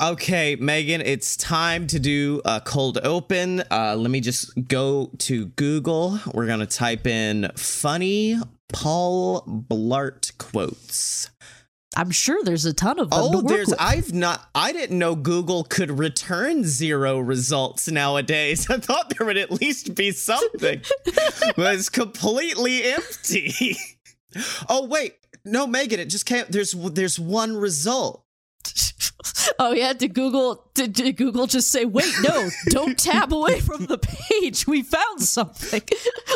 Okay, Megan, it's time to do a cold open. Uh, let me just go to Google. We're going to type in funny Paul Blart quotes. I'm sure there's a ton of them. Oh, there's with. I've not I didn't know Google could return zero results nowadays. I thought there would at least be something. but it's completely empty. oh wait, no, Megan, it just can't there's there's one result. Oh yeah, did Google did, did Google just say, wait, no, don't tab away from the page. We found something.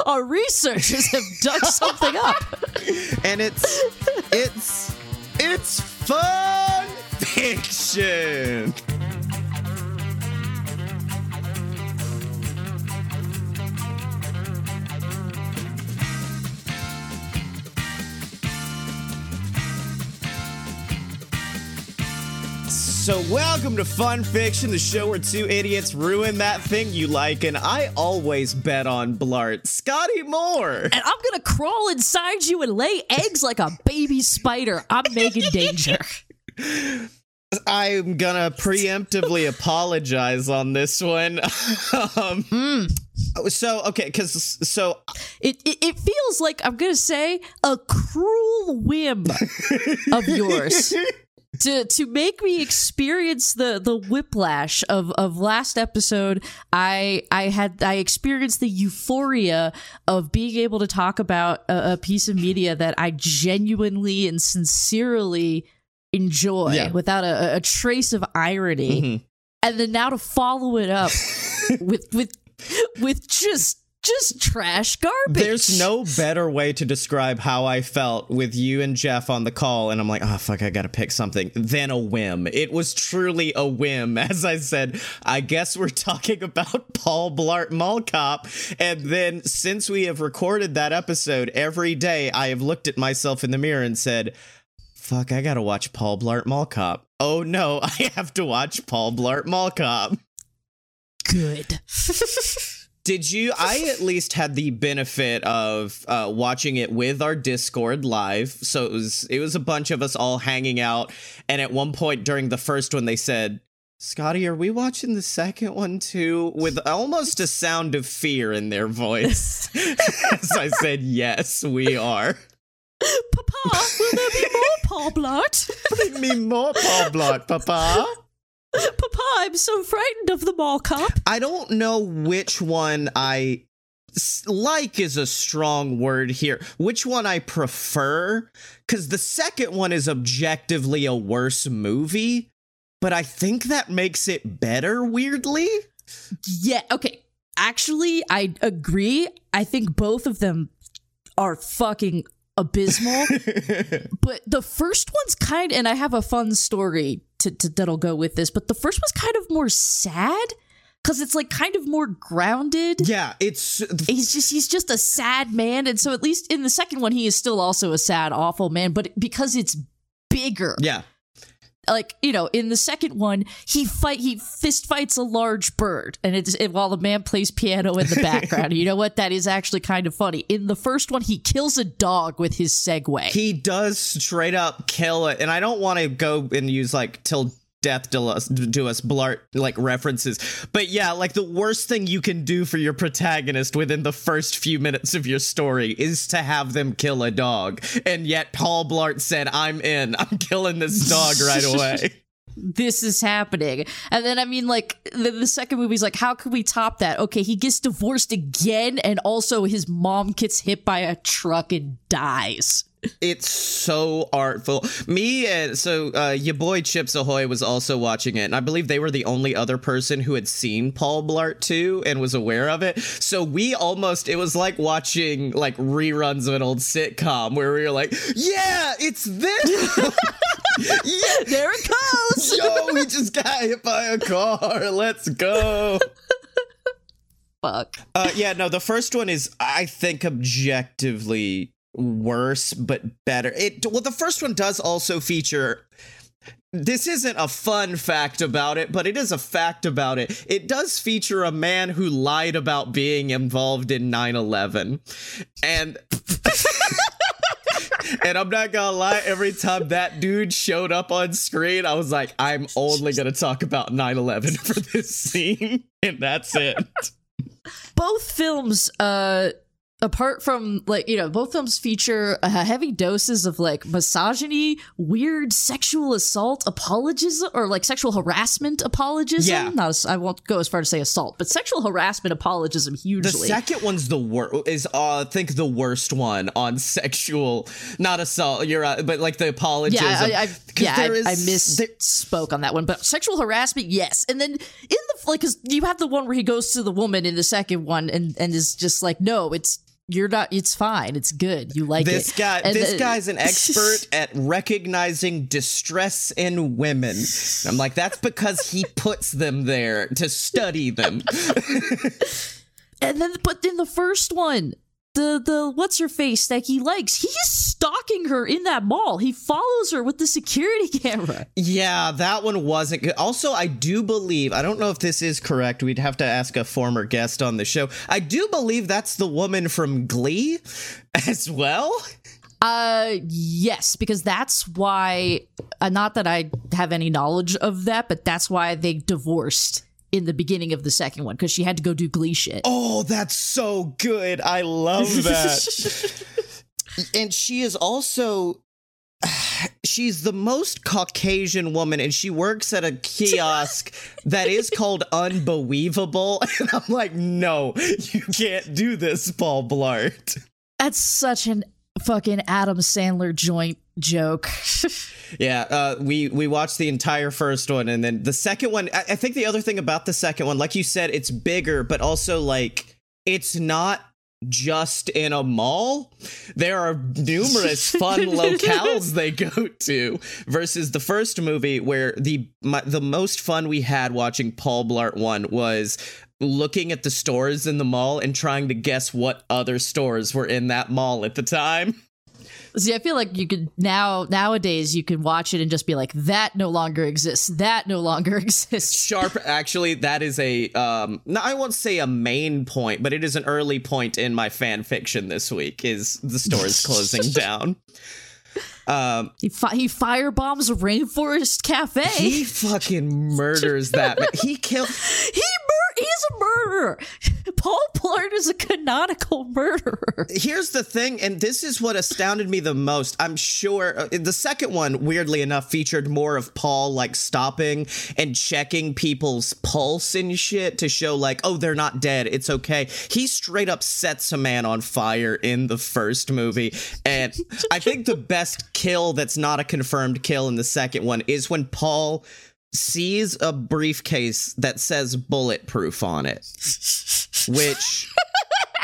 Our researchers have dug something up. And it's it's it's fun fiction. So, welcome to Fun Fiction, the show where two idiots ruin that thing you like, and I always bet on Blart. Scotty Moore! And I'm gonna crawl inside you and lay eggs like a baby spider. I'm Megan Danger. I'm gonna preemptively apologize on this one. um, So okay, because so It, it it feels like I'm gonna say a cruel whim of yours to to make me experience the the whiplash of of last episode. I I had I experienced the euphoria of being able to talk about a, a piece of media that I genuinely and sincerely enjoy Yeah. without a, a trace of irony, mhm. and then now to follow it up with with with just just trash garbage. there's no better way to describe how I felt with you and Jeff on the call, and I'm like, oh fuck, I gotta pick something. Than a whim. It was truly a whim. As I said, I guess we're talking about Paul Blart Mall Cop, and then since we have recorded that episode, every day I have looked at myself in the mirror and said. Fuck, I gotta watch Paul Blart Mall Cop. Oh no, I have to watch Paul Blart Mall Cop. good. Did you? I at least had the benefit of uh, watching it with our Discord live, so it was it was a bunch of us all hanging out. And at one point during the first one, they said, "Scotty, are we watching the second one too?" With almost a sound of fear in their voice. As I said, "Yes, we are." Papa, will there be more Blart? Bring me more Paul Blart, Papa. Papa, I'm so frightened of the mall cop. I don't know which one I like is a strong word here. Which one I prefer? Because the second one is objectively a worse movie, but I think that makes it better, weirdly. Yeah, okay. Actually, I agree. I think both of them are fucking abysmal. but the first one's kind and I have a fun story to, to that'll go with this, but the first one's kind of more sad cuz it's like kind of more grounded. yeah, it's He's just he's just a sad man and so at least in the second one he is still also a sad awful man, but because it's bigger. yeah. Like you know in the second one he fight he fist fights a large bird and it's it, while the man plays piano in the background. You know what? That is actually kind of funny. In the first one he kills a dog with his segway. He does straight up kill it, and I don't want to go and use like till death to us do us blart like references, but yeah, like the worst thing you can do for your protagonist within the first few minutes of your story is to have them kill a dog, and yet Paul Blart said, "I'm in. I'm killing this dog right away." this is happening. And then i mean like the, the second movie's like how can we top that? Okay he gets divorced again and also his mom gets hit by a truck and dies It's so artful. Me and so uh, your boy Chips Ahoy was also watching it, and I believe they were the only other person who had seen Paul Blart 2 and was aware of it. So we almost it was like watching like reruns of an old sitcom where we were like, "Yeah, it's this." yeah, there it goes yo, we just got hit by a car. Let's go. fuck Uh, yeah, no, the first one is, I think, objectively worse, but better. It well, the first one does also feature. This isn't a fun fact about it, but it is a fact about it. It does feature a man who lied about being involved in 9 11. And. And I'm not gonna lie, every time that dude showed up on screen, I was like, I'm only gonna talk about 9 11 for this scene. And that's it. both films uh apart from like you know both films feature uh, heavy doses of like misogyny weird sexual assault apologism or like sexual harassment apologism Yeah. not as, i won't go as far to say assault but sexual harassment apologism hugely The second one's the worst, is, uh, I think, the worst one on sexual, not assault, you're right, but like the apologism. yeah, I, I, yeah, I, there is- I there- misspoke on that one, but sexual harassment, yes. And then in the like, because you have the one where he goes to the woman in the second one and and is just like, no, it's you're not. It's fine. It's good. You like this it. guy And this the- guy's an expert at recognizing distress in women And i'm like that's because he puts them there to study them And then, but in the first one, the the what's her face that he likes, he's stalking her in that mall. He follows her with the security camera. yeah that one wasn't good also i do believe i don't know if this is correct we'd have to ask a former guest on the show i do believe that's the woman from glee as well Uh, yes, because that's why. Uh, not that I have any knowledge of that, but that's why they divorced in the beginning of the second one because she had to go do Glee shit. oh that's so good. I love that. And she is also she's the most caucasian woman and she works at a kiosk that is called unbelievable. And i'm like no you can't do this paul blart. That's such an fucking Adam Sandler joint joke. yeah uh, we we watched the entire first one and then the second one I, I think the other thing about the second one like you said it's bigger but also like it's not just in a mall. There are numerous fun locales they go to versus the first movie where the my, the most fun we had watching Paul Blart 1 was looking at the stores in the mall and trying to guess what other stores were in that mall at the time. See, I feel like you could now nowadays you can watch it and just be like, that no longer exists. That no longer exists. Sharp actually that is a um no, I won't say a main point, but it is an early point in my fan fiction this week is the stores closing down. Um He fi- he firebombs a rainforest cafe. he fucking murders that. He killed He a murderer. Paul Blart is a canonical murderer. Here's the thing, and this is what astounded me the most. I'm sure uh, the second one, weirdly enough, featured more of Paul like stopping and checking people's pulse and shit to show, like, oh, they're not dead. It's okay. He straight up sets a man on fire in the first movie. And I think the best kill that's not a confirmed kill in the second one is when Paul sees a briefcase that says bulletproof on it which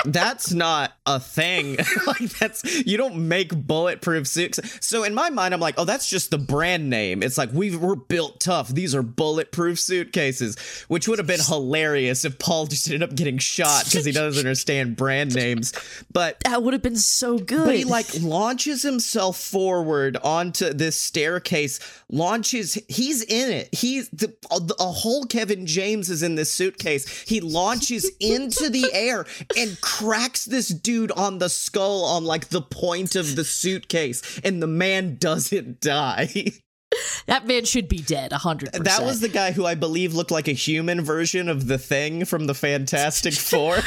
that's not a thing. like that's you don't make bulletproof suits. So in my mind, I'm like, oh, that's just the brand name. It's like we we're built tough. These are bulletproof suitcases, which would have been hilarious if Paul just ended up getting shot because he doesn't understand brand names. But That would have been so good. but he like launches himself forward onto this staircase. Launches. He's in it. He's the a, a whole Kevin James is in this suitcase. He launches into the air and cracks this dude on the skull on like the point of the suitcase, and the man doesn't die. that man should be dead. hundred percent. that was the guy who I believe looked like a human version of the Thing from the Fantastic Four.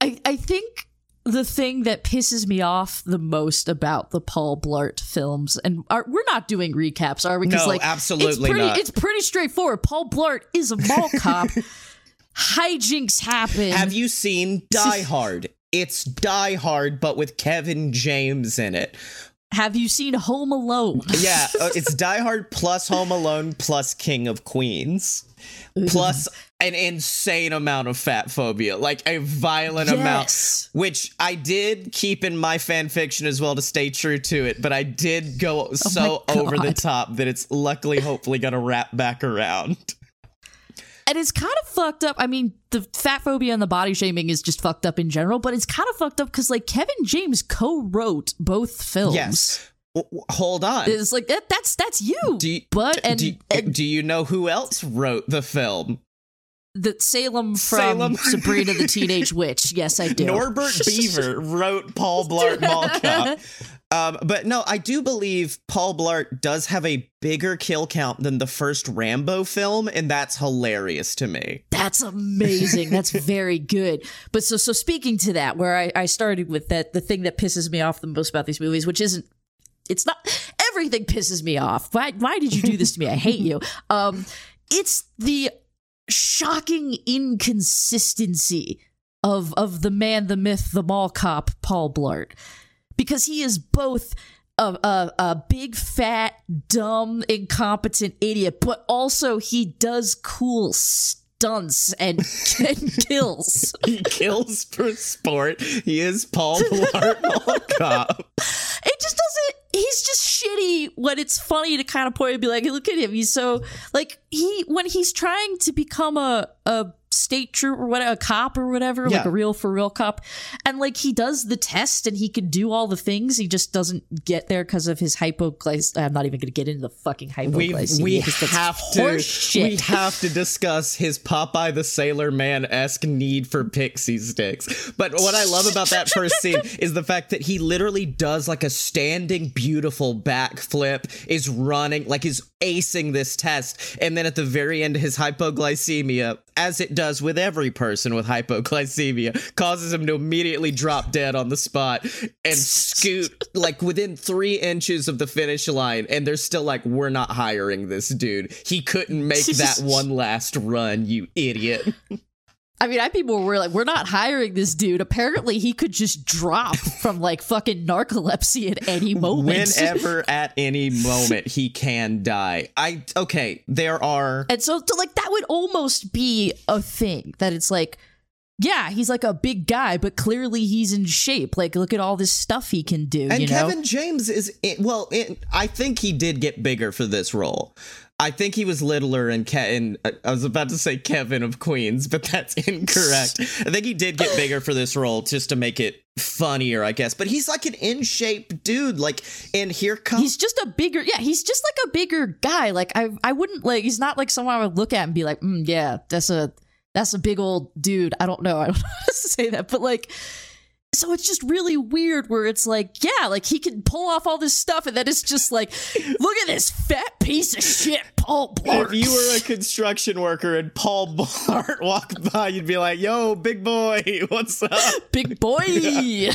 I, I think the thing that pisses me off the most about the Paul Blart films, and are, we're not doing recaps, are we? No, like, absolutely it's pretty, not. It's pretty straightforward. Paul Blart is a mall cop. Hijinks happen. Have you seen Die Hard? It's Die Hard, but with Kevin James in it. Have you seen Home Alone? Yeah, uh, it's Die Hard plus Home Alone plus King of Queens plus an insane amount of fat phobia, like a violent amount. Which I did keep in my fan fiction as well to stay true to it, but I did go so Oh my over the top that it's luckily, hopefully, gonna wrap back around. And it's kind of fucked up. I mean, the fat phobia and the body shaming is just fucked up in general, but it's kind of fucked up because like Kevin James co-wrote both films. Yes. W- w- hold on. It's like that, that's that's you. Do you, but and, do, and do you know who else wrote the film? The Salem from Salem. Sabrina the Teenage Witch. Yes, I do. Norbert Beaver wrote Paul Blart Mall Cop. Um, but no, I do believe Paul Blart does have a bigger kill count than the first Rambo film, and that's hilarious to me. That's amazing. That's very good. But so so speaking to that, where I, I started with that, the thing that pisses me off the most about these movies, which isn't it's not everything pisses me off. Why why did you do this to me? I hate you. Um it's the shocking inconsistency of of the man, the myth, the mall cop, Paul Blart. Because he is both a, a, a big, fat, dumb, incompetent idiot, but also he does cool stunts and, and kills. He kills for sport. He is Paul Blart Mall Cop. It just doesn't. He's just shitty when it's funny to kind of point and be like, "Look at him. He's so like he when he's trying to become a a state troop or what a cop or whatever, like a real for real cop, and like he does the test and he can do all the things. He just doesn't get there because of his hypoglycemia. I'm not even going to get into the fucking hypoglycemia. we that's have to shit. we have to discuss his Popeye the Sailor Man esque need for pixie sticks. But what I love about that first scene is the fact that he literally does like a standing beautiful backflip, is running like is acing this test, and then at the very end, his hypoglycemia, as it does with every person with hypoglycemia, causes him to immediately drop dead on the spot and scoot like within three inches of the finish line. And they're still like, we're not hiring this dude. He couldn't make that one last run, you idiot. I mean, I people were like, "We're not hiring this dude." Apparently, he could just drop from like fucking narcolepsy at any moment. Whenever at any moment he can die. I okay, there are And so, to, like, that would almost be a thing that it's like, yeah, he's like a big guy, but clearly he's in shape. Like, look at all this stuff he can do. And you know, Kevin James is well. It, I think he did get bigger for this role. I think he was littler and Ke- and uh, I was about to say Kevin of Queens, but that's incorrect. I think he did get bigger for this role just to make it funnier, I guess. But he's like an in shape dude. Like, and here comes he's just a bigger, yeah, he's just like a bigger guy. Like, I, I wouldn't like. He's not like someone I would look at and be like, mm, yeah, that's a, that's a big old dude. I don't know. I don't know how to say that, but like. So it's just really weird where it's like, yeah, like he can pull off all this stuff, and then it's just like, look at this fat piece of shit, Paul Blart. If you were a construction worker and Paul Blart walked by, you'd be like, "Yo, big boy, what's up?" big boy.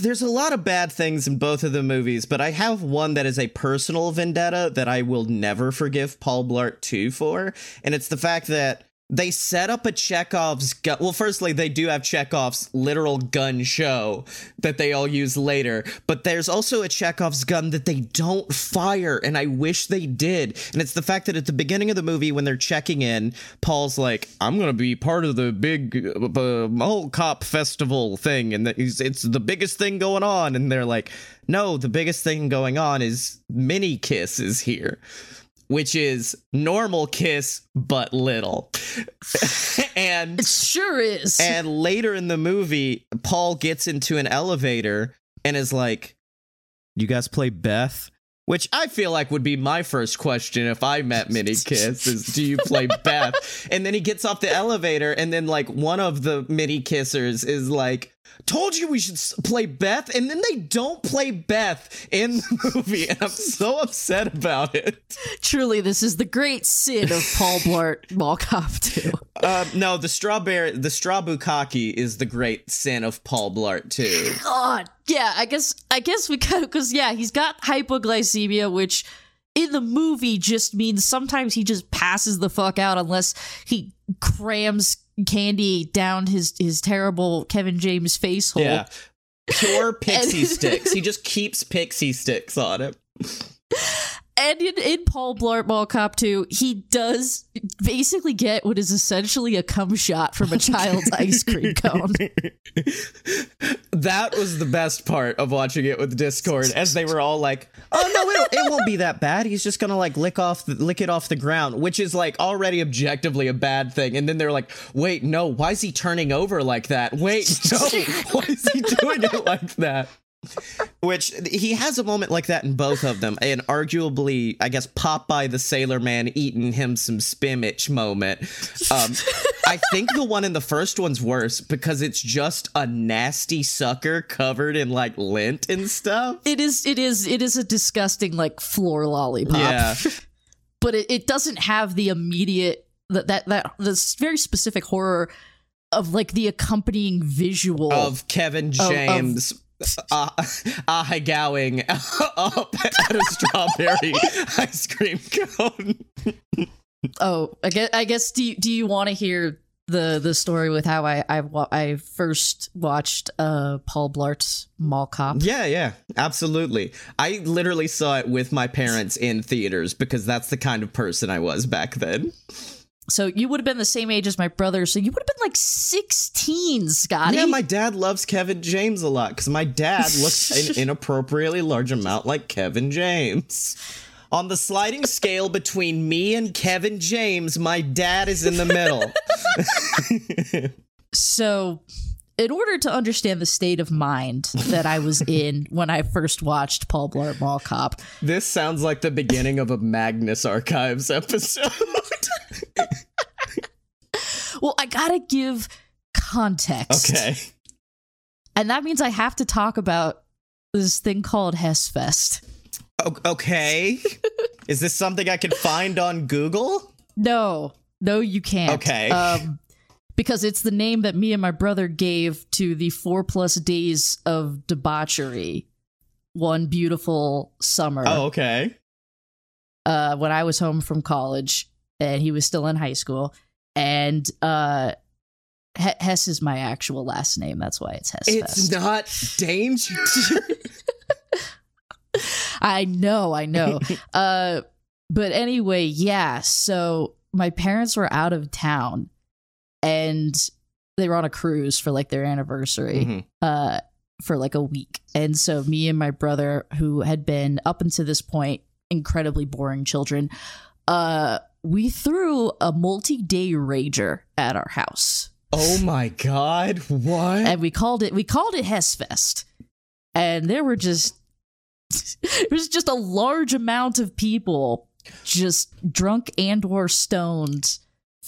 There's a lot of bad things in both of the movies, but I have one that is a personal vendetta that I will never forgive Paul Blart 2 for, and it's the fact that they set up a Chekhov's gun. Well, firstly, they do have Chekhov's literal gun show that they all use later, but there's also a Chekhov's gun that they don't fire, and I wish they did. And it's the fact that at the beginning of the movie, when they're checking in, Paul's like, "I'm gonna be part of the big uh, mall cop festival thing, and it's the biggest thing going on." And they're like, "No, the biggest thing going on is Mini Kiss is here." Which is normal kiss but little, and It sure is. and later in the movie, Paul gets into an elevator and is like, You guys play Beth? Which I feel like would be my first question if I met Mini Kiss is do you play Beth? And then he gets off the elevator and then like one of the mini kissers is like, Told you we should play Beth, and then they don't play Beth in the movie, and I'm so upset about it. Truly, this is the great sin of Paul Blart Mall Cop 2. Um, no, the strawberry, the straw bukkake is the great sin of Paul Blart too. God, yeah, I guess I guess we kind of because yeah, he's got hypoglycemia, which in the movie just means sometimes he just passes the fuck out unless he crams candy down his his terrible Kevin James face hole. Yeah. Pure pixie And- sticks. He just keeps pixie sticks on him. And in, in Paul Blart Mall Cop 2, he does basically get what is essentially a cum shot from a child's ice cream cone. That was the best part of watching it with Discord, as they were all like, "Oh no, it, it won't be that bad. He's just gonna like lick off, the, lick it off the ground," which is like already objectively a bad thing. And then they're like, "Wait, no, why is he turning over like that? Wait, no, why is he doing it like that?" Which he has a moment like that in both of them, and arguably, I guess Popeye the Sailor Man eating him some spinach moment. Um, I think the one in the first one's worse because it's just a nasty sucker covered in like lint and stuff. It is it is it is a disgusting like floor lollipop. Yeah. but it, it doesn't have the immediate that that that this very specific horror of like the accompanying visual of Kevin of- James. Uh, uh, gowing up at a strawberry ice cream cone. Oh, I guess, I guess do you, do you want to hear the the story with how I I, I first watched uh Paul Blart's Mall Cop? Yeah, yeah, absolutely. I literally saw it with my parents in theaters because that's the kind of person I was back then. So you would have been the same age as my brother, so you would have been like 16, Scotty. Yeah, my dad loves Kevin James a lot because my dad looks an inappropriately large amount like Kevin James. On the sliding scale between me and Kevin James, my dad is in the middle. So, in order to understand the state of mind that I was in when I first watched Paul Blart Mall Cop, this sounds like the beginning of a Magnus Archives episode. well, I gotta give context. okay. And that means I have to talk about this thing called Hessfest. Okay. Is this something I can find on Google? No, no, you can't. Okay. Um, because it's the name that me and my brother gave to the four plus days of debauchery one beautiful summer Oh, okay. uh, when I was home from college and he was still in high school. And uh, He- Hess is my actual last name. That's why it's Hessfest. It's not danger. I know, I know. uh, but anyway, yeah. So my parents were out of town, and they were on a cruise for like their anniversary, Mhm. uh, for like a week. And so me and my brother, who had been up until this point incredibly boring children, uh, we threw a multi-day rager at our house Oh my god, what? and we called it we called it Hessfest. And there were just it was just a large amount of people just drunk and or stoned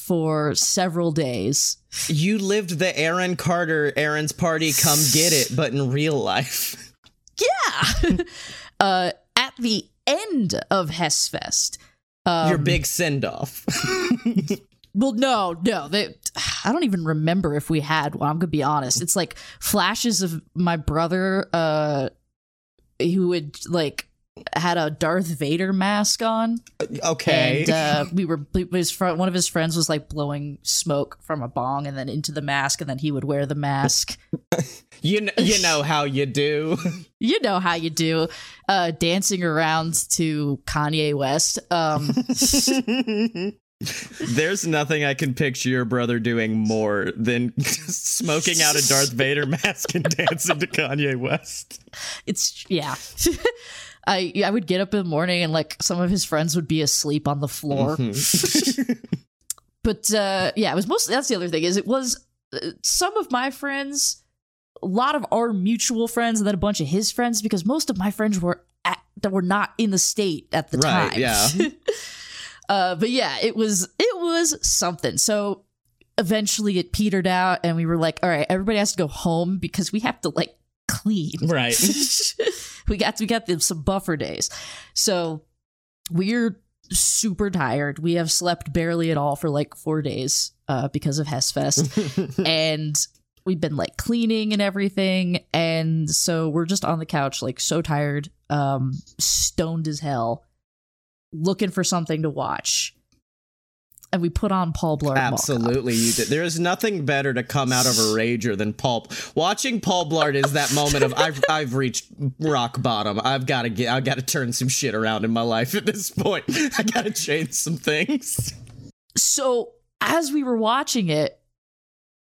for several days. You lived the Aaron Carter Aaron's party come get it, but in real life. Yeah. uh at the end of Hessfest. Um, Your big send off. Well, no, no. They, I don't even remember if we had one. I'm gonna be honest. It's like flashes of my brother, uh, who would like had a Darth Vader mask on, okay. and uh, we were his one of his friends was like blowing smoke from a bong and then into the mask, and then he would wear the mask. you kn- you know how you do. you know how you do, uh, dancing around to Kanye West. Um, There's nothing I can picture your brother doing more than smoking out a Darth Vader mask and dancing to Kanye West. it's yeah. I I would get up in the morning and like some of his friends would be asleep on the floor. but uh yeah, it was mostly that's the other thing is it was uh, some of my friends, a lot of our mutual friends, and then a bunch of his friends because most of my friends were at, that were not in the state at the Right, time. yeah. uh, but yeah, it was it was something. So eventually it petered out, and we were like, all right, everybody has to go home because we have to like clean. Right. We got we got them some buffer days. So we're super tired. We have slept barely at all for like four days uh, because of Hessfest, and we've been like cleaning and everything. And so we're just on the couch, like so tired, um, stoned as hell, looking for something to watch. And we put on Paul Blart. Absolutely, you did. There is nothing better to come out of a rager than Paul. Watching Paul Blart is that moment of I've I've reached rock bottom. I've got to get. I've got to turn some shit around in my life at this point. I got to change some things. So as we were watching it,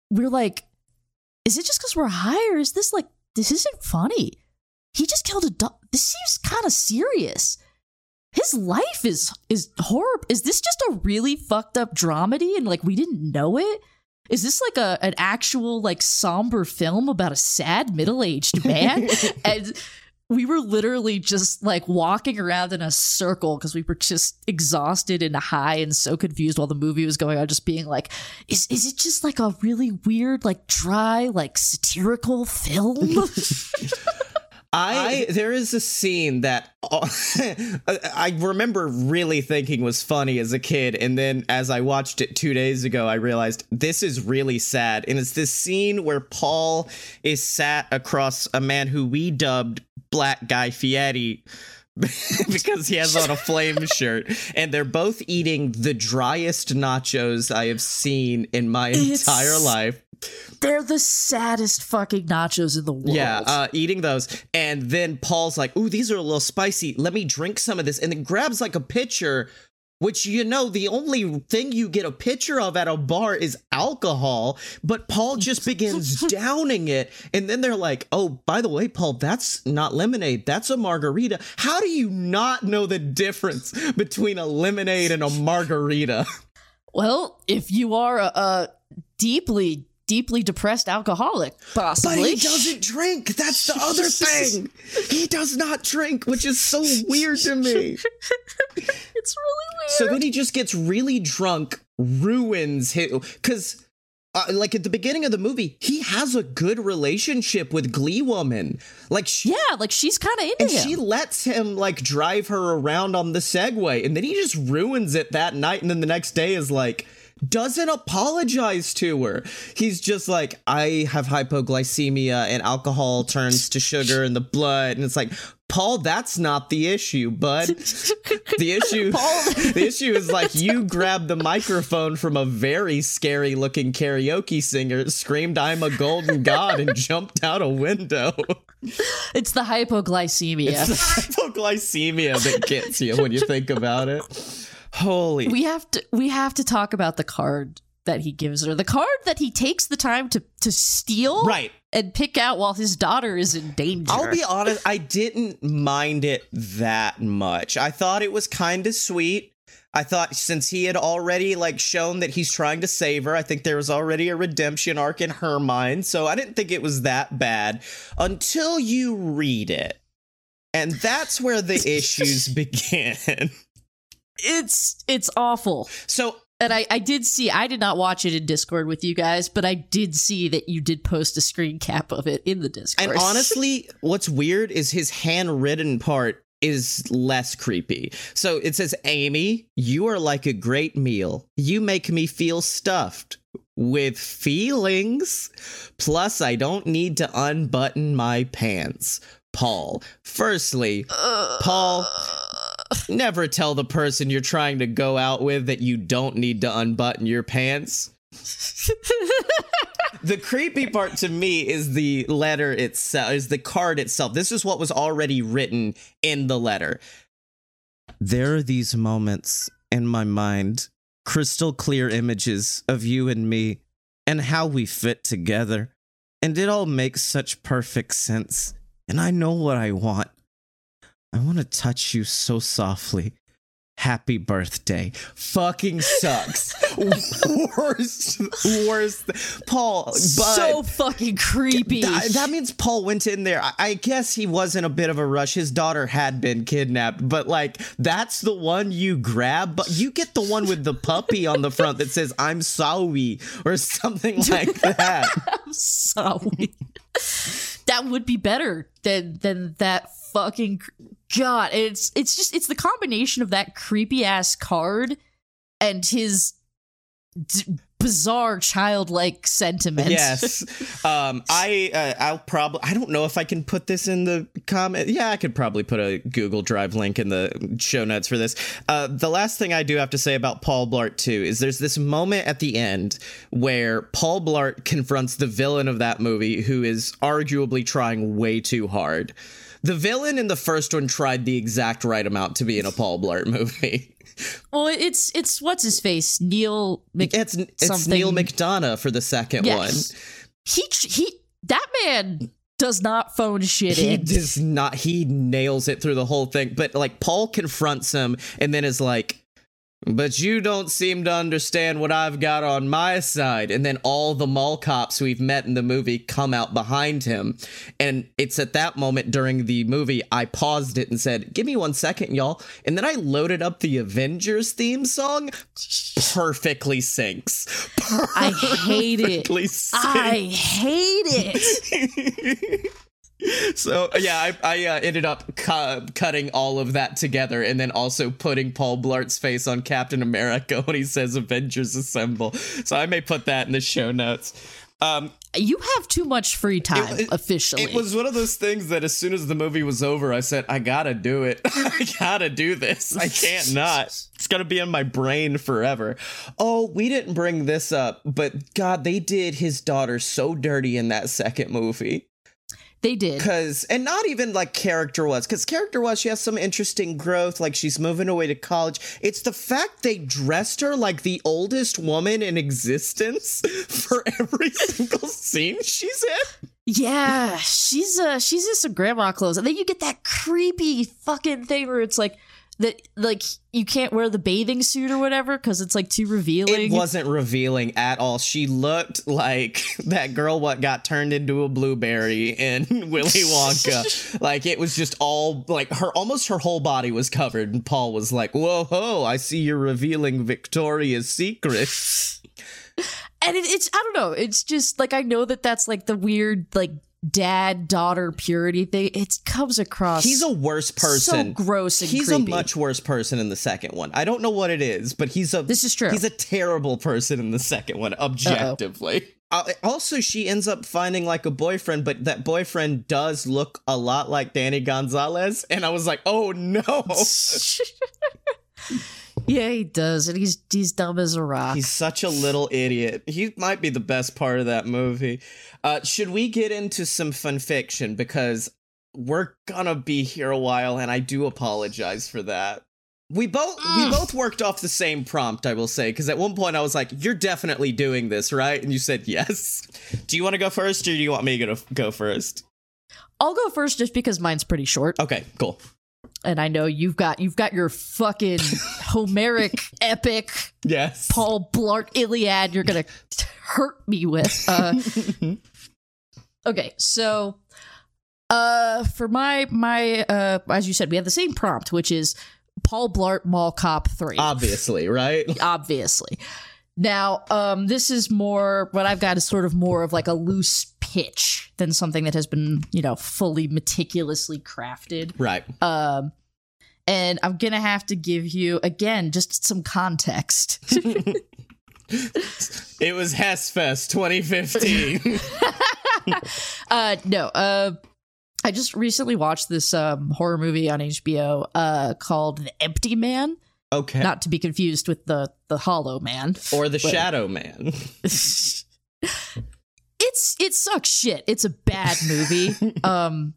we are like, is it just because we're high or is this like, this isn't funny? He just killed a dog. This seems kind of serious. His life is is horrible. Is this just a really fucked up dramedy and like we didn't know it? Is this like a an actual like somber film about a sad middle aged man? and we were literally just like walking around in a circle because we were just exhausted and high and so confused while the movie was going on, just being like, is is it just like a really weird, like dry, like satirical film? I there is a scene that I remember really thinking was funny as a kid, and then as I watched it two days ago, I realized this is really sad. And it's this scene where Paul is sat across a man who we dubbed Black Guy Fieri. because he has on a flame shirt and they're both eating the driest nachos I have seen in my it's, entire life. They're the saddest fucking nachos in the world. Yeah, uh, eating those. And then Paul's like, Ooh, these are a little spicy. Let me drink some of this. And then grabs like a pitcher, which you know, the only thing you get a pitcher of at a bar is alcohol. But Paul just begins downing it. And then they're like, Oh, by the way, Paul, that's not lemonade. That's a margarita. How do you not know the difference between a lemonade and a margarita? Well, if you are a, a deeply deeply depressed alcoholic, possibly. But he doesn't drink. That's the other thing. He does not drink, which is so weird to me. it's really weird. So then he just gets really drunk, ruins his because. Uh, like at the beginning of the movie, he has a good relationship with Glee Woman. Like, she, yeah, like she's kind of into it. and him. she lets him like drive her around on the Segway, and then he just ruins it that night. And then the next day is like, doesn't apologize to her. He's just like, I have hypoglycemia and alcohol turns to sugar in the blood. And it's like, Paul, that's not the issue, bud. The issue the issue is like you grabbed the microphone from a very scary looking karaoke singer, screamed I'm a golden god, and jumped out a window. It's the hypoglycemia. It's the hypoglycemia that gets you when you think about it. Holy. We have to we have to talk about the card that he gives her. The card that he takes the time to to steal. Right. And pick out while his daughter is in danger. I'll be honest, I didn't mind it that much. I thought it was kind of sweet. I thought since he had already like shown that he's trying to save her, I think there was already a redemption arc in her mind. So I didn't think it was that bad until you read it. And that's where the issues begin it's it's awful. So and I, I did see I did not watch it in Discord with you guys, but I did see that you did post a screen cap of it in the Discord. And honestly, what's weird is his handwritten part is less creepy. So it says, Amy, you are like a great meal. You make me feel stuffed with feelings. Plus, I don't need to unbutton my pants. Paul. Firstly, uh, Paul, never tell the person you're trying to go out with that you don't need to unbutton your pants. the creepy part to me is the letter itself, is the card itself. This is what was already written in the letter. There are these moments in my mind, crystal clear images of you and me and how we fit together. And it all makes such perfect sense. And I know what I want. I want to touch you so softly. Happy birthday. Fucking sucks. worst, worst. Paul, but so fucking creepy. Th- that means Paul went in there. I-, I guess he was in a bit of a rush. His daughter had been kidnapped, but like that's the one you grab. But you get the one with the puppy on the front that says "I'm sorry" or something like that. I'm sorry. that would be better than than that fucking god. It's it's just it's the combination of that creepy ass card and his d- bizarre childlike sentiment. Yes. Um I uh, I'll probably I don't know if I can put this in the comment. Yeah, I could probably put a Google Drive link in the show notes for this. Uh the last thing I do have to say about Paul Blart too is there's this moment at the end where Paul Blart confronts the villain of that movie who is arguably trying way too hard. The villain in the first one tried the exact right amount to be in a Paul Blart movie. Well, it's it's what's his face Neil. Mc- it's it's something. Neal McDonough for the second yes. one. He he that man does not phone shit he in. does not. He nails it through the whole thing. But like Paul confronts him and then is like, But you don't seem to understand what I've got on my side. And then all the mall cops we've met in the movie come out behind him. And it's at that moment during the movie, I paused it and said, Give me one second, y'all. And then I loaded up the Avengers theme song. Perfectly syncs. I hate it. Perfectly syncs. I hate it. so yeah, I, I uh, ended up cu- cutting all of that together, and then also putting Paul Blart's face on Captain America when he says "Avengers Assemble." So I may put that in the show notes. Um, You have too much free time it- officially. it was one of those things that as soon as the movie was over, I said, "I gotta do it. I gotta do this. I can't not. It's gonna be in my brain forever." Oh, we didn't bring this up, but God, they did his daughter so dirty in that second movie. They did. Because, and not even like character was, because character was, she has some interesting growth. Like she's moving away to college. It's the fact they dressed her like the oldest woman in existence for every single scene she's in. Yeah, she's uh she's in some grandma clothes, and then you get that creepy fucking thing where it's like that like you can't wear the bathing suit or whatever because it's like too revealing. It wasn't revealing at all. She looked like that girl what got turned into a blueberry in Willy Wonka. like it was just all like her almost her whole body was covered and Paul was like, "Whoa, ho, I see you're revealing Victoria's Secret." and it, it's I don't know. It's just like I know that that's like the weird like dad daughter purity thing. It comes across. He's a worse person. So gross and he's creepy. a much worse person in the second one. I don't know what it is, but he's a This is true. He's a terrible person in the second one, objectively. Uh, also, she ends up finding like a boyfriend, but that boyfriend does look a lot like Danny Gonzalez, and I was like, "Oh no, yeah, he does, and he's he's dumb as a rock. he's such a little idiot." He might be the best part of that movie. Uh, should we get into some fun fiction because we're gonna be here a while, and I do apologize for that. We both we Mm. both worked off the same prompt, I will say, because at one point I was like, "You're definitely doing this, right?" And you said yes. Do you want to go first, or do you want me to go first? I'll go first just because mine's pretty short, Okay, cool. And I know you've got you've got your fucking Homeric epic Yes. Paul Blart Iliad you're gonna hurt me with. Uh, okay, so uh, for my my uh, as you said, we have the same prompt, which is Paul Blart Mall Cop Three. Obviously, right? obviously. Now, um, this is more what I've got is sort of more of like a loose pitch than something that has been, you know, fully meticulously crafted. Right. Um, and I'm gonna have to give you again just some context. It was Hessfest 2015. uh, no, uh, I just recently watched this um, horror movie on HBO uh, called The Empty Man, okay. not to be confused with the the Hollow Man. or the Shadow Man. It's it sucks shit. It's a bad movie. um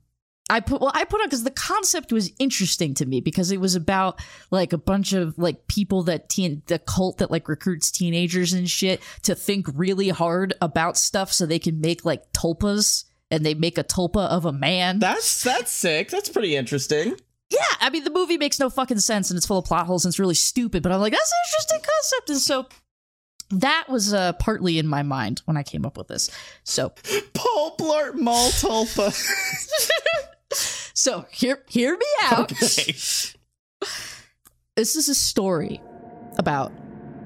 I put well I put on because the concept was interesting to me because it was about like a bunch of like people that teen the cult that like recruits teenagers and shit to think really hard about stuff so they can make like tulpas and they make a tulpa of a man. That's that's sick. That's pretty interesting. yeah, I mean the movie makes no fucking sense and it's full of plot holes and it's really stupid, but I'm like that's an interesting concept and so that was uh, partly in my mind when I came up with this. So Paul Blart Mall Tulpa. So hear hear me out. Okay. This is a story about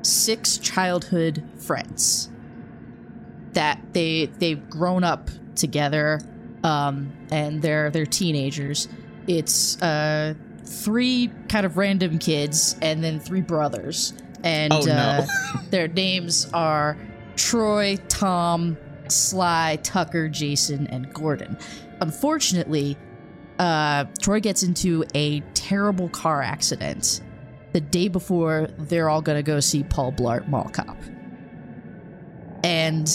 six childhood friends that they they've grown up together um and they're they're teenagers. It's uh three kind of random kids and then three brothers. And Oh, no. uh, their names are Troy, Tom, Sly, Tucker, Jason, and Gordon. Unfortunately, uh, Troy gets into a terrible car accident the day before they're all gonna go see Paul Blart Mall Cop. And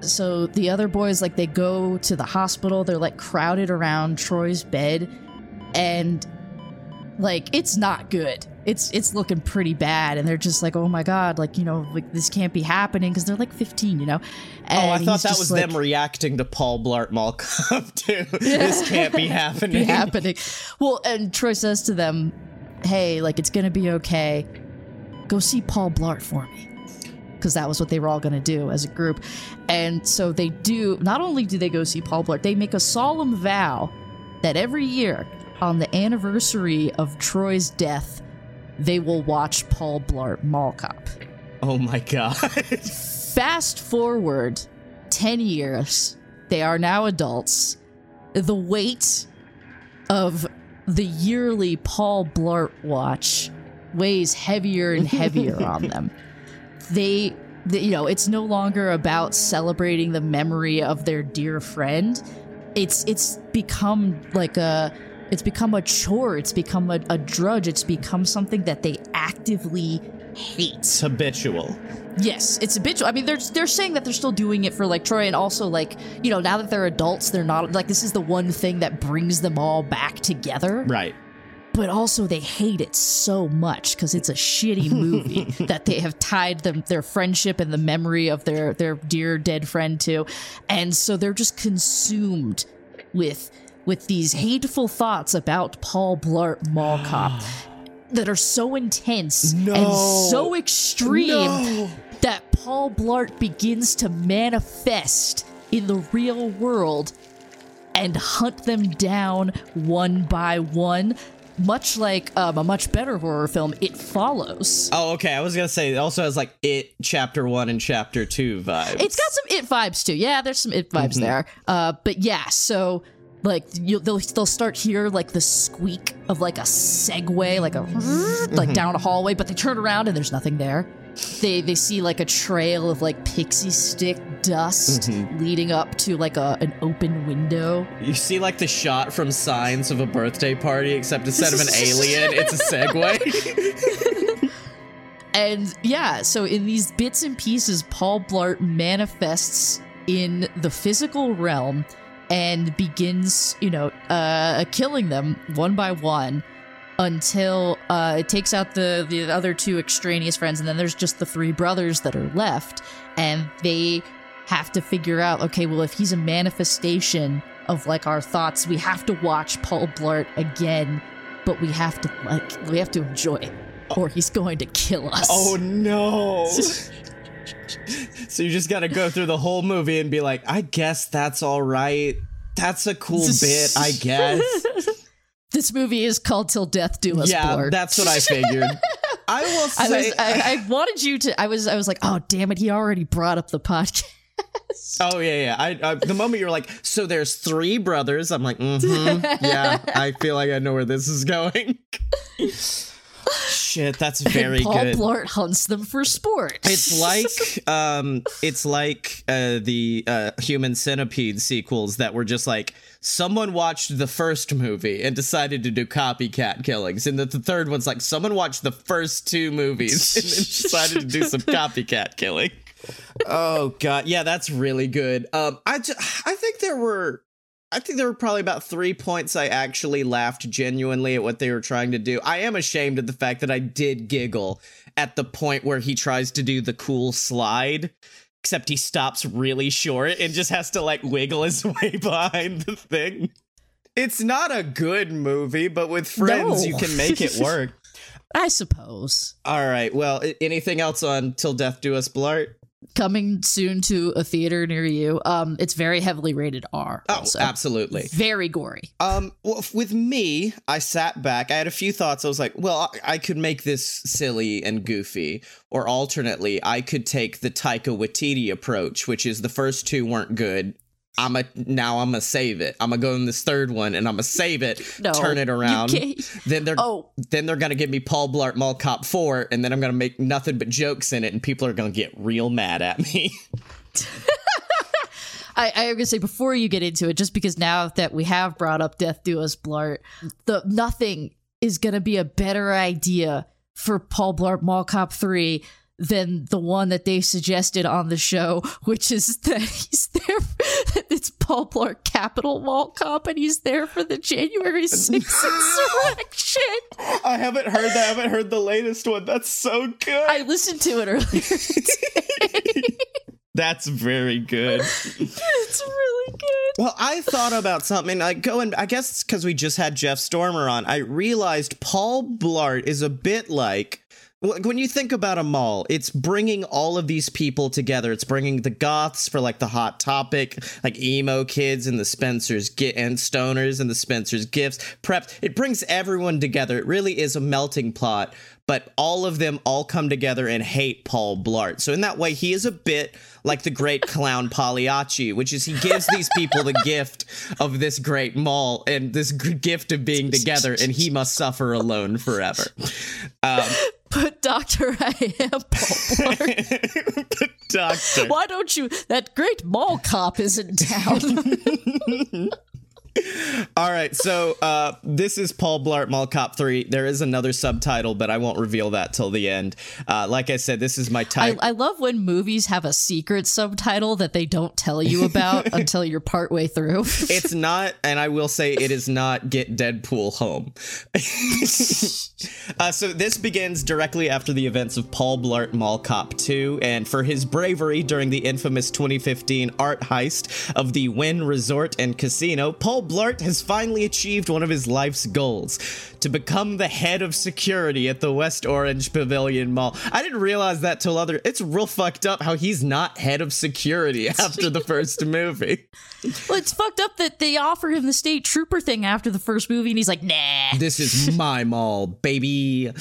so the other boys, like, they go to the hospital, they're like crowded around Troy's bed, and like it's not good. It's it's looking pretty bad, and they're just like, oh my god, like you know, like this can't be happening because they're like 15, you know. Oh, I thought that was like, them reacting to Paul Blart Mall Cop too. this can't be happening. be happening. Well, and Troy says to them, "Hey, like it's gonna be okay. go see Paul Blart for me. Because that was what they were all going to do as a group. And so they do, not only do they go see Paul Blart, they make a solemn vow that every year on the anniversary of Troy's death, they will watch Paul Blart Mall Cop. Oh my god. Fast forward 10 years, they are now adults. The weight of the yearly Paul Blart watch weighs heavier and heavier on them. They, the, you know, it's no longer about celebrating the memory of their dear friend. It's it's become like a it's become a chore. It's become a, a drudge. It's become something that they actively hate. It's habitual. Yes, it's habitual. I mean, they're they're saying that they're still doing it for like Troy, and also like you know now that they're adults, they're not like this is the one thing that brings them all back together. Right. But also they hate it so much because it's a shitty movie that they have tied them their friendship and the memory of their their dear dead friend to, and so they're just consumed with with these hateful thoughts about Paul Blart Mall Cop that are so intense and so extreme No. that Paul Blart begins to manifest in the real world and hunt them down one by one. Much like um, a much better horror film, It Follows. Oh, okay. I was gonna say it also has like it chapter one and chapter two vibes. It's got some it vibes too. Yeah, there's some it vibes there. Uh, but yeah, so like they'll they'll start hear like the squeak of like a Segway, like a like mm-hmm. down a hallway, but they turn around and there's nothing there. They they see like a trail of like pixie stick dust mm-hmm. leading up to like a an open window. You see like the shot from Signs of a birthday party, except instead of an alien, it's a Segway. And yeah, so in these bits and pieces, Paul Blart manifests in the physical realm and begins, you know, uh, killing them one by one until uh, it takes out the the other two extraneous friends, and then there's just the three brothers that are left, and they have to figure out, okay, well, if he's a manifestation of like our thoughts, we have to watch Paul Blart again, but we have to like we have to enjoy it, or he's going to kill us. oh no. so you just gotta go through the whole movie and be like, I guess that's all right. That's a cool bit, I guess. This movie is called Till Death Do Us Part. yeah, Blart. that's what I figured. I will I say, was I, I wanted you to I was I was like, oh damn it, he already brought up the podcast. oh yeah, yeah. I, I the moment you were like, so there's three brothers. I'm like, mm-hmm, yeah. I feel like I know where this is going. Shit, that's very Paul good. Blart hunts them for sport. It's like um it's like uh the uh human centipede sequels that were just like someone watched the first movie and decided to do copycat killings and the, the third one's like someone watched the first two movies and then decided to do some copycat killing. Oh god, yeah, that's really good. Um I ju- I think there were I think there were probably about three points I actually laughed genuinely at what they were trying to do. I am ashamed of the fact that I did giggle at the point where he tries to do the cool slide, except he stops really short and just has to like wiggle his way behind the thing. It's not a good movie, but with friends, No. you can make it work. I suppose. All right. Well, anything else on Till Death Do Us Blart? Coming soon to a theater near you. Um, it's very heavily rated R. Oh, also. absolutely. Very gory. Um, well, with me, I sat back. I had a few thoughts. I was like, well, I, I could make this silly and goofy, or alternately, I could take the Taika Waititi approach, which is the first two weren't good. I'm a now I'm gonna save it. I'm gonna go in this third one and I'm gonna save it, No, turn it around. Then they're Oh. then they're gonna give me Paul Blart Mall Cop Four, and then I'm gonna make nothing but jokes in it, and people are gonna get real mad at me. I, I am gonna say before you get into it, just because now that we have brought up Death Do Us Blart, the nothing is gonna be a better idea for Paul Blart Mall Cop Three than the one that they suggested on the show, which is that he's there. It's Paul Blart Capital Mall Cop, and he's there for the January 6th insurrection. I haven't heard that. I haven't heard the latest one. That's so good. I listened to it earlier. That's very good. it's really good. Well, I thought about something like going. I guess because we just had Jeff Stormer on, I realized Paul Blart is a bit like When you think about a mall, it's bringing all of these people together. It's bringing the goths for like the hot topic, like emo kids and the Spencer's get and stoners and the Spencer's gifts. Prepped. It brings everyone together. It really is a melting pot. But all of them all come together and hate Paul Blart. So in that way, he is a bit like the great clown Pagliacci, which is he gives these people the gift of this great mall and this gift of being together, and he must suffer alone forever. Um, But Doctor, I am Paul Blart. doctor. Why don't you? That great mall cop is in town. All right, so uh, this is Paul Blart Mall Cop 3. There is another subtitle, but I won't reveal that till the end. Uh, like I said, this is my I, type. I love when movies have a secret subtitle that they don't tell you about until you're partway through. it's not, and I will say it is not Get Deadpool Home. uh, so this begins directly after the events of Paul Blart Mall Cop 2, and for his bravery during the infamous 2015 art heist of the Wynn Resort and Casino, Paul Blart has finally achieved one of his life's goals to become the head of security at the West Orange Pavilion Mall. I didn't realize that till other. It's real fucked up how he's not head of security after the first movie. well, it's fucked up that they offer him the state trooper thing after the first movie, and he's like, nah. This is my mall, baby.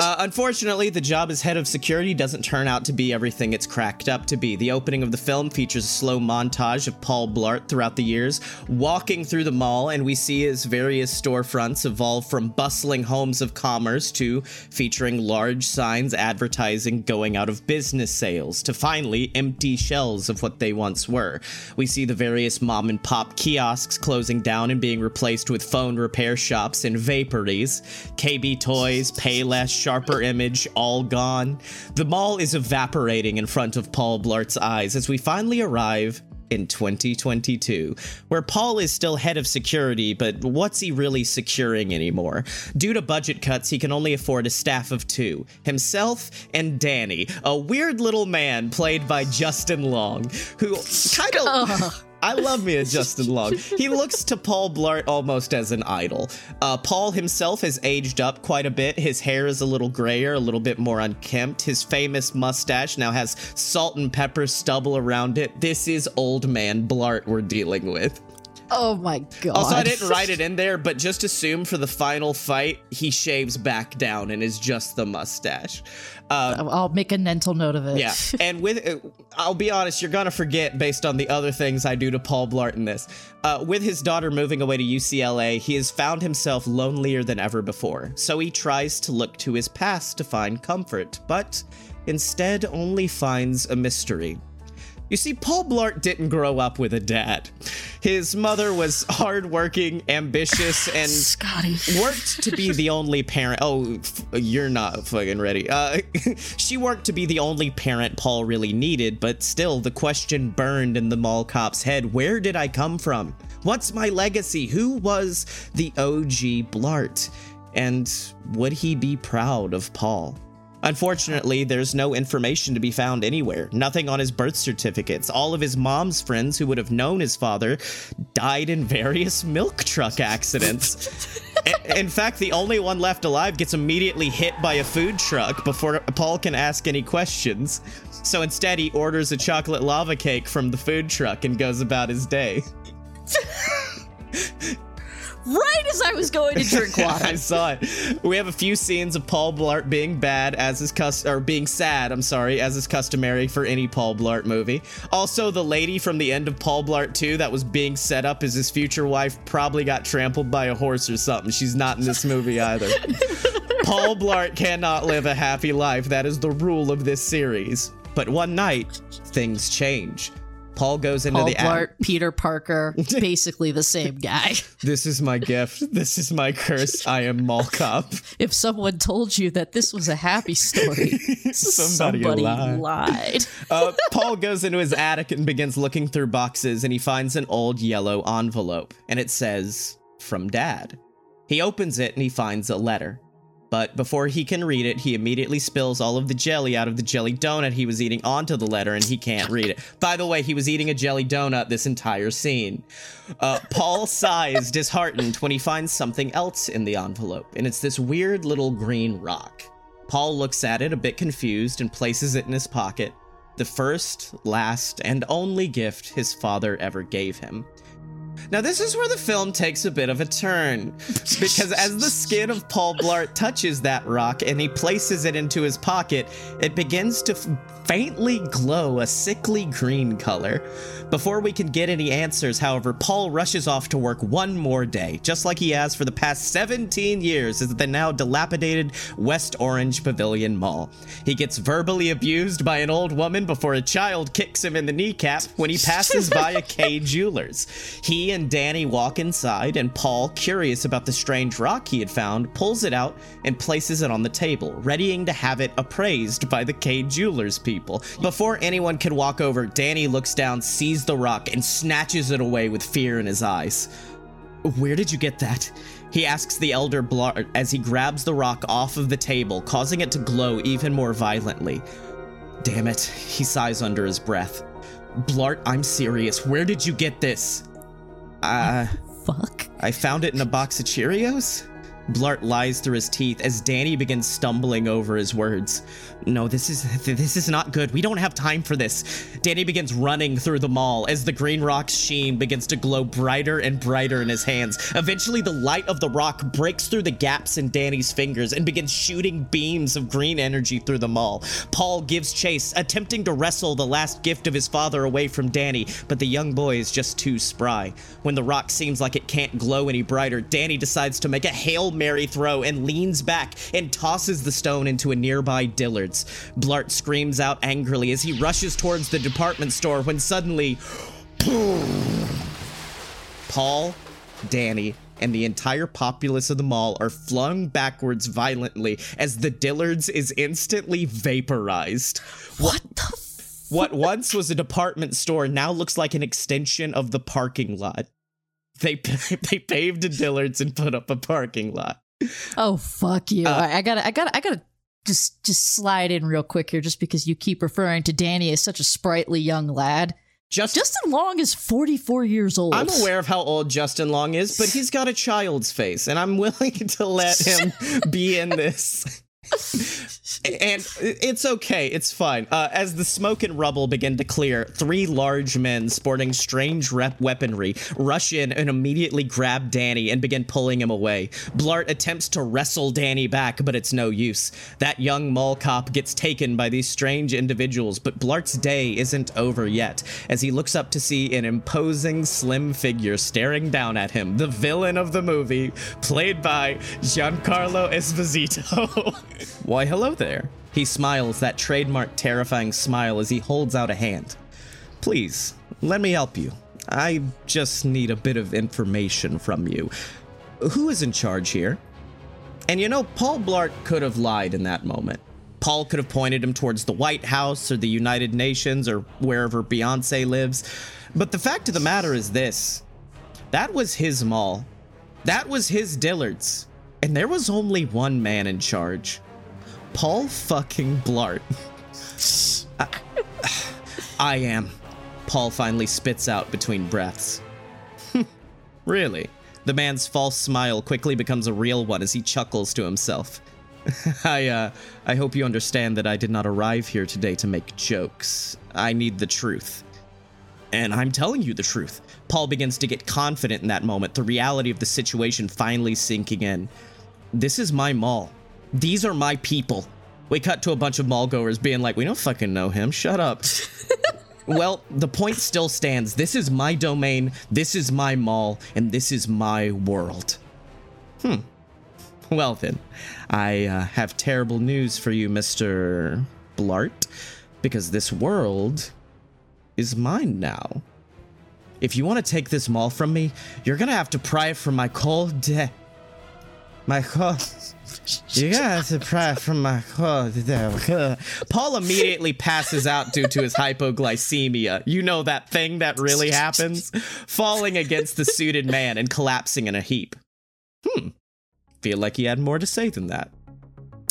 Uh, unfortunately, the job as head of security doesn't turn out to be everything it's cracked up to be. The opening of the film features a slow montage of Paul Blart throughout the years, walking through the mall, and we see his various storefronts evolve from bustling homes of commerce to featuring large signs advertising going out of business sales to finally empty shells of what they once were. We see the various mom and pop kiosks closing down and being replaced with phone repair shops and vapories. KB Toys, Payless, Sharper Image, all gone. The mall is evaporating in front of Paul Blart's eyes as we finally arrive in 2022, where Paul is still head of security, but what's he really securing anymore? Due to budget cuts, he can only afford a staff of two himself and Danny, a weird little man played by Justin Long, who kind of. Oh. I love me a Justin Long. He looks to Paul Blart almost as an idol. Uh, Paul himself has aged up quite a bit. His hair is a little grayer, a little bit more unkempt. His famous mustache now has salt and pepper stubble around it. This is old man Blart we're dealing with. Oh my god. Also, I didn't write it in there, but just assume for the final fight, he shaves back down and is just the mustache. Uh, I'll make a mental note of it. yeah, and with uh, I'll be honest, you're gonna forget based on the other things I do to Paul Blart in this. Uh, with his daughter moving away to UCLA, he has found himself lonelier than ever before. So he tries to look to his past to find comfort, but instead only finds a mystery. You see, Paul Blart didn't grow up with a dad. His mother was hardworking, ambitious, and Scotty. worked to be the only parent. Oh, f- you're not fucking ready. Uh, she worked to be the only parent Paul really needed, but still, the question burned in the mall cop's head where did I come from? What's my legacy? Who was the OG Blart? And would he be proud of Paul? Unfortunately, there's no information to be found anywhere. Nothing on his birth certificates. All of his mom's friends who would have known his father died in various milk truck accidents. In fact, the only one left alive gets immediately hit by a food truck before Paul can ask any questions. So instead, he orders a chocolate lava cake from the food truck and goes about his day. Right as I was going to drink water. I saw it. We have a few scenes of Paul Blart being bad as is cus- or being sad, I'm sorry, as is customary for any Paul Blart movie. Also, the lady from the end of Paul Blart 2 that was being set up as his future wife probably got trampled by a horse or something. She's not in this movie either. Paul Blart cannot live a happy life. That is the rule of this series. But one night, things change. Paul goes into Paul the Blart, Peter Parker, basically the same guy. This is my gift. This is my curse. I am Mall Cop. If someone told you that this was a happy story, Somebody somebody, lied. lied. uh, Paul goes into his attic and begins looking through boxes, and he finds an old yellow envelope, and it says, From Dad. He opens it and he finds a letter. But before he can read it, he immediately spills all of the jelly out of the jelly donut he was eating onto the letter, and he can't read it. By the way, he was eating a jelly donut this entire scene. Uh, Paul sighs, disheartened, when he finds something else in the envelope, and it's this weird little green rock. Paul looks at it a bit confused and places it in his pocket. The first, last, and only gift his father ever gave him. Now, this is where the film takes a bit of a turn. Because as the skin of Paul Blart touches that rock and he places it into his pocket, it begins to f- faintly glow a sickly green color. Before we can get any answers, however, Paul rushes off to work one more day, just like he has for the past 17 years at the now dilapidated West Orange Pavilion Mall. He gets verbally abused by an old woman before a child kicks him in the kneecap when he passes by a K Jewelers. He and Danny walk inside, and Paul, curious about the strange rock he had found, pulls it out and places it on the table, readying to have it appraised by the Kay Jewelers people. Before anyone can walk over, Danny looks down, sees the rock, and snatches it away with fear in his eyes. Where did you get that? He asks the elder Blart as he grabs the rock off of the table, causing it to glow even more violently. Damn it, he sighs under his breath. Blart, I'm serious. Where did you get this? Uh, Fuck. I found it in a box of Cheerios? Blart lies through his teeth as Danny begins stumbling over his words. No, this is this is not good. We don't have time for this. Danny begins running through the mall as the green rock's sheen begins to glow brighter and brighter in his hands. Eventually, the light of the rock breaks through the gaps in Danny's fingers and begins shooting beams of green energy through the mall. Paul gives chase, attempting to wrestle the last gift of his father away from Danny, but the young boy is just too spry. When the rock seems like it can't glow any brighter, Danny decides to make a Hail Mary throw and leans back and tosses the stone into a nearby Dillard's. Blart screams out angrily as he rushes towards the department store when suddenly. Paul, Danny, and the entire populace of the mall are flung backwards violently as the Dillard's is instantly vaporized. What the f- What once was a department store now looks like an extension of the parking lot. They they paved a Dillard's and put up a parking lot. Oh fuck you. Uh, I, I gotta I gotta I gotta just just slide in real quick here just because you keep referring to Danny as such a sprightly young lad. Just Justin Long is 44 years old. I'm aware of how old Justin Long is, but he's got a child's face, and I'm willing to let him be in this. and it's okay, it's fine. Uh, as the smoke and rubble begin to clear, three large men sporting strange rep weaponry rush in and immediately grab Danny and begin pulling him away. Blart attempts to wrestle Danny back, but it's no use. That young mall cop gets taken by these strange individuals, but Blart's day isn't over yet as he looks up to see an imposing, slim figure staring down at him, the villain of the movie, played by Giancarlo Esposito. Why, hello there. He smiles that trademark terrifying smile as he holds out a hand. Please, let me help you. I just need a bit of information from you. Who is in charge here? And you know, Paul Blart could have lied in that moment. Paul could have pointed him towards the White House or the United Nations or wherever Beyonce lives. But the fact of the matter is this that was his mall. That was his Dillard's. And there was only one man in charge Paul fucking Blart. I, I am. Paul finally spits out between breaths. really? The man's false smile quickly becomes a real one as he chuckles to himself. I, uh, I hope you understand that I did not arrive here today to make jokes. I need the truth. And I'm telling you the truth. Paul begins to get confident in that moment, the reality of the situation finally sinking in. This is my mall. These are my people. We cut to a bunch of mall goers being like, we don't fucking know him. Shut up. well, the point still stands. This is my domain, this is my mall, and this is my world. Hmm. Well, then, I uh, have terrible news for you, Mr. Blart, because this world is mine now. If you want to take this mall from me, you're gonna have to pry it from my cold de- my cold. Gonna have to pry from my de- Paul immediately passes out due to his hypoglycemia. You know that thing that really happens, falling against the suited man and collapsing in a heap. Hmm. Feel like he had more to say than that.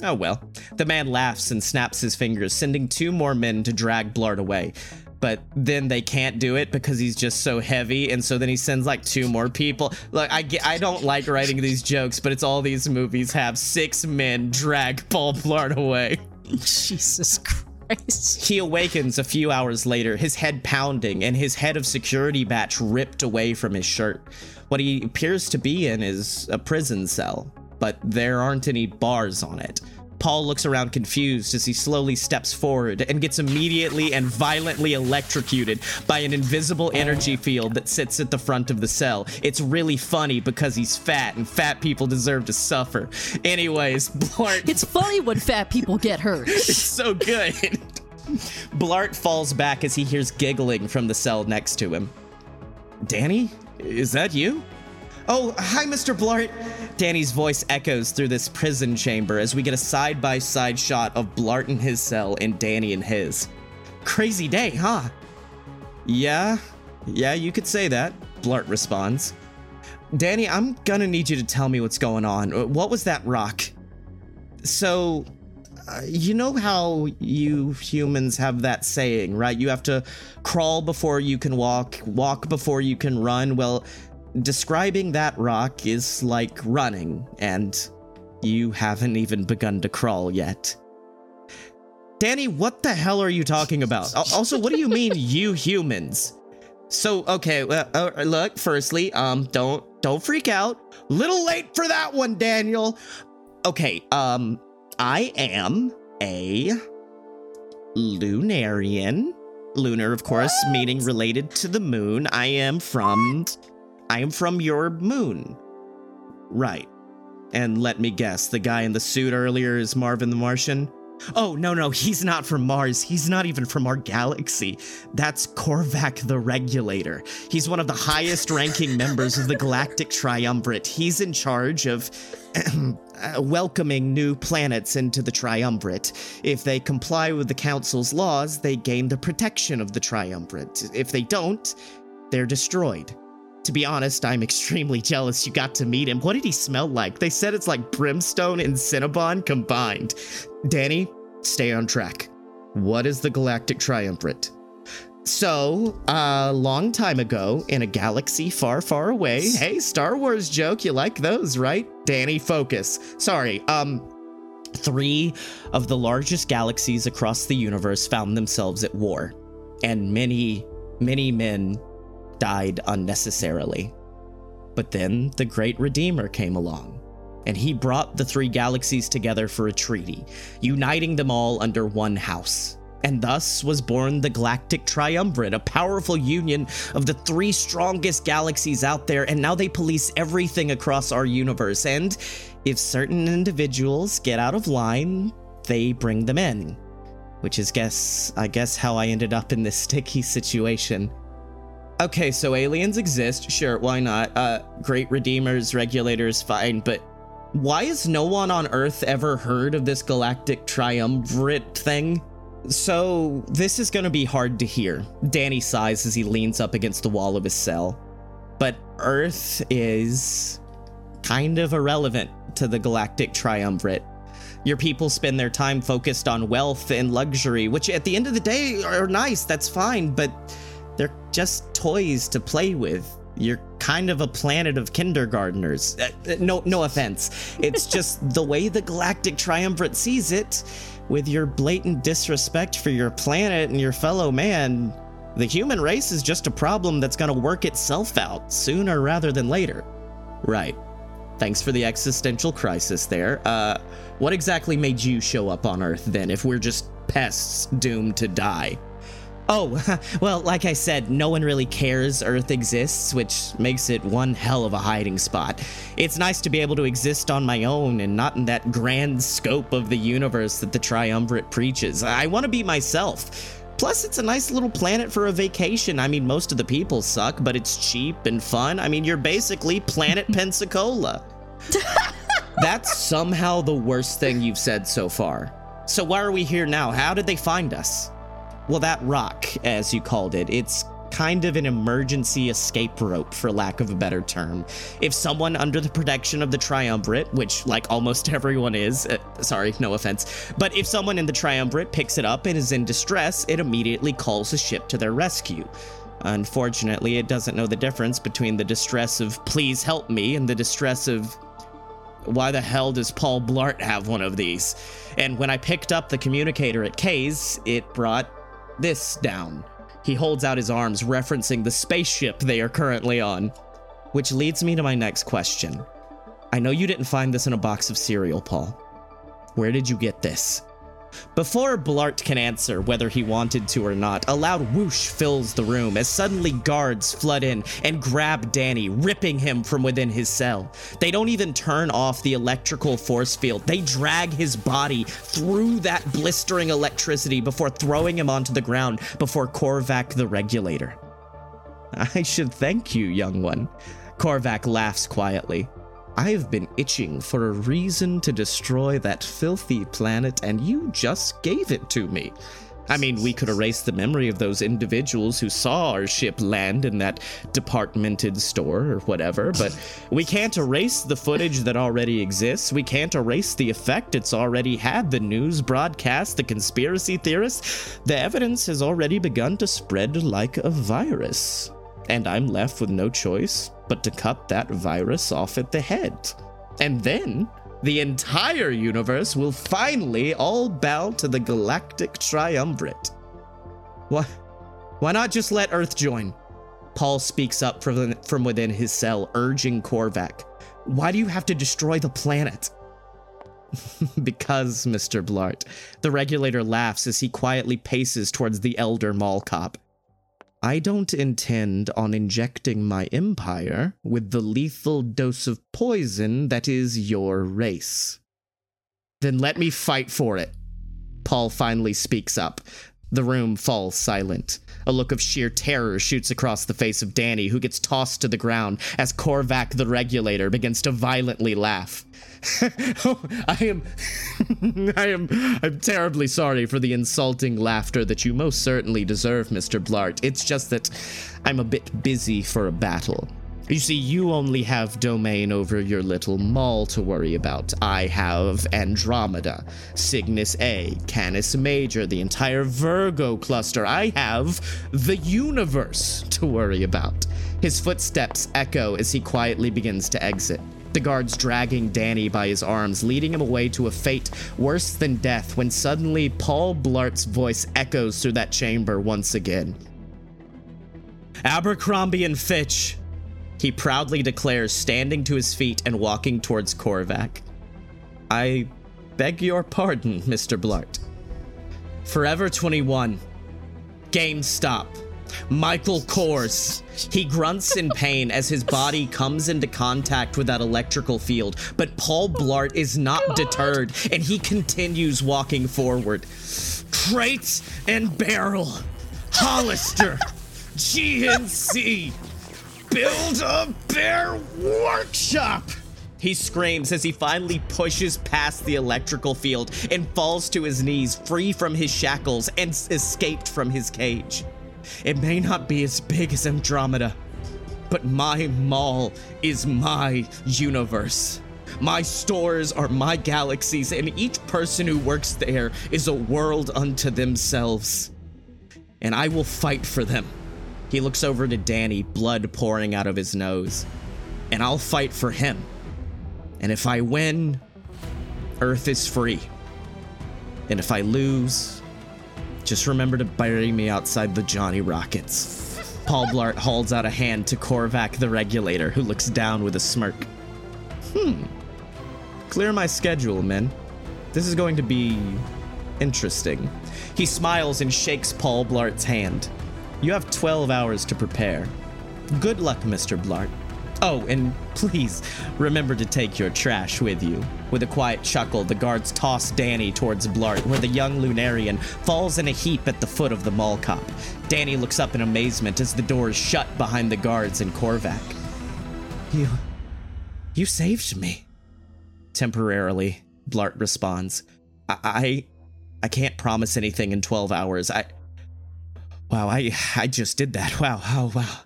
Oh well. The man laughs and snaps his fingers, sending two more men to drag Blart away. But then they can't do it because he's just so heavy and so then he sends like two more people. Like i get, i don't like writing these jokes but it's all these movies have six men drag paul blart away. Jesus Christ. he awakens a few hours later his head pounding and his head of security batch ripped away from his shirt. What he appears to be in is a prison cell but there aren't any bars on it Paul looks around confused as he slowly steps forward and gets immediately and violently electrocuted by an invisible energy field that sits at the front of the cell. It's really funny because he's fat and fat people deserve to suffer. Anyways, Blart. It's funny when fat people get hurt. It's so good. Blart falls back as he hears giggling from the cell next to him. Danny? Is that you? Oh, hi, Mr. Blart. Danny's voice echoes through this prison chamber as we get a side by side shot of Blart in his cell and Danny in his. Crazy day, huh? Yeah, yeah, you could say that, Blart responds. Danny, I'm gonna need you to tell me what's going on. What was that rock? So, uh, you know how you humans have that saying, right? You have to crawl before you can walk, walk before you can run. Well, describing that rock is like running, and you haven't even begun to crawl yet. Danny, what the hell are you talking about? Also, what do you mean, you humans? So, okay, well, uh, look. Firstly, um, don't don't freak out. Little late for that one, Daniel. Okay, um, I am a Lunarian. Lunar, of course, meaning related to the moon. I am from I am from your moon. Right. And let me guess, the guy in the suit earlier is Marvin the Martian? Oh, no, no, he's not from Mars. He's not even from our galaxy. That's Korvac the Regulator. He's one of the highest ranking members of the Galactic Triumvirate. He's in charge of uh, welcoming new planets into the Triumvirate. If they comply with the Council's laws, they gain the protection of the Triumvirate. If they don't, they're destroyed. To be honest, I'm extremely jealous you got to meet him. What did he smell like? They said it's like brimstone and Cinnabon combined. Danny, stay on track. What is the Galactic Triumvirate? So, a long time ago, in a galaxy far, far away, hey, Star Wars joke, you like those, right? Danny, focus. Sorry, um, three of the largest galaxies across the universe found themselves at war, and many, many men died unnecessarily. But then the Great Redeemer came along, and he brought the three galaxies together for a treaty, uniting them all under one house. And thus was born the Galactic Triumvirate, a powerful union of the three strongest galaxies out there, and now they police everything across our universe. And if certain individuals get out of line, they bring them in. Which is guess I guess how I ended up in this sticky situation. Okay, so aliens exist, sure, why not? Uh, great redeemers, regulators, fine, but why has no one on Earth ever heard of this galactic triumvirate thing? So, this is gonna be hard to hear. Danny sighs as he leans up against the wall of his cell. But Earth is kind of irrelevant to the galactic triumvirate. Your people spend their time focused on wealth and luxury, which at the end of the day are nice, that's fine, but they're just toys to play with. You're kind of a planet of kindergartners. Uh, uh, no, no offense. It's just the way the Galactic Triumvirate sees it. With your blatant disrespect for your planet and your fellow man, the human race is just a problem that's gonna work itself out sooner rather than later. Right. Thanks for the existential crisis there. Uh, what exactly made you show up on Earth then, if we're just pests doomed to die? Oh, well, like I said, no one really cares Earth exists, which makes it one hell of a hiding spot. It's nice to be able to exist on my own and not in that grand scope of the universe that the Triumvirate preaches. I want to be myself. Plus, it's a nice little planet for a vacation. I mean, most of the people suck, but it's cheap and fun. I mean, you're basically Planet Pensacola. That's somehow the worst thing you've said so far. So, why are we here now? How did they find us? Well, that rock, as you called it, it's kind of an emergency escape rope, for lack of a better term. If someone under the protection of the Triumvirate, which, like almost everyone is, uh, sorry, no offense, but if someone in the Triumvirate picks it up and is in distress, it immediately calls a ship to their rescue. Unfortunately, it doesn't know the difference between the distress of please help me and the distress of why the hell does Paul Blart have one of these? And when I picked up the communicator at Kay's, it brought this down. He holds out his arms, referencing the spaceship they are currently on. Which leads me to my next question. I know you didn't find this in a box of cereal, Paul. Where did you get this? Before Blart can answer whether he wanted to or not, a loud whoosh fills the room as suddenly guards flood in and grab Danny, ripping him from within his cell. They don't even turn off the electrical force field, they drag his body through that blistering electricity before throwing him onto the ground before Korvac the regulator. I should thank you, young one. Korvac laughs quietly. I've been itching for a reason to destroy that filthy planet, and you just gave it to me. I mean, we could erase the memory of those individuals who saw our ship land in that departmented store or whatever, but we can't erase the footage that already exists. We can't erase the effect it's already had. The news broadcast, the conspiracy theorists, the evidence has already begun to spread like a virus. And I'm left with no choice but to cut that virus off at the head. And then the entire universe will finally all bow to the galactic triumvirate. Why, why not just let Earth join? Paul speaks up from, from within his cell, urging Korvac. Why do you have to destroy the planet? because, Mr. Blart. The regulator laughs as he quietly paces towards the elder mall cop. I don't intend on injecting my empire with the lethal dose of poison that is your race. Then let me fight for it. Paul finally speaks up. The room falls silent. A look of sheer terror shoots across the face of Danny, who gets tossed to the ground as Korvac the regulator begins to violently laugh. I am I am I'm terribly sorry for the insulting laughter that you most certainly deserve, Mr. Blart. It's just that I'm a bit busy for a battle. You see, you only have domain over your little mall to worry about. I have Andromeda, Cygnus A, Canis Major, the entire Virgo cluster. I have the universe to worry about. His footsteps echo as he quietly begins to exit. The guards dragging Danny by his arms, leading him away to a fate worse than death when suddenly Paul Blart's voice echoes through that chamber once again. Abercrombie and Fitch, he proudly declares, standing to his feet and walking towards Korvac. I beg your pardon, Mr. Blart. Forever 21. GameStop. Michael Kors. He grunts in pain as his body comes into contact with that electrical field, but Paul Blart is not God. deterred and he continues walking forward. Crate and barrel. Hollister. GNC. Build a bear workshop. He screams as he finally pushes past the electrical field and falls to his knees, free from his shackles and escaped from his cage. It may not be as big as Andromeda, but my mall is my universe. My stores are my galaxies, and each person who works there is a world unto themselves. And I will fight for them. He looks over to Danny, blood pouring out of his nose. And I'll fight for him. And if I win, Earth is free. And if I lose, just remember to bury me outside the Johnny Rockets. Paul Blart holds out a hand to Korvac the regulator, who looks down with a smirk. Hmm. Clear my schedule, men. This is going to be interesting. He smiles and shakes Paul Blart's hand. You have 12 hours to prepare. Good luck, Mr. Blart. Oh, and please remember to take your trash with you. With a quiet chuckle, the guards toss Danny towards Blart, where the young Lunarian falls in a heap at the foot of the mall cop. Danny looks up in amazement as the doors shut behind the guards and Korvac. You. You saved me. Temporarily, Blart responds. I. I, I can't promise anything in 12 hours. I. Wow, I I just did that. Wow, oh wow.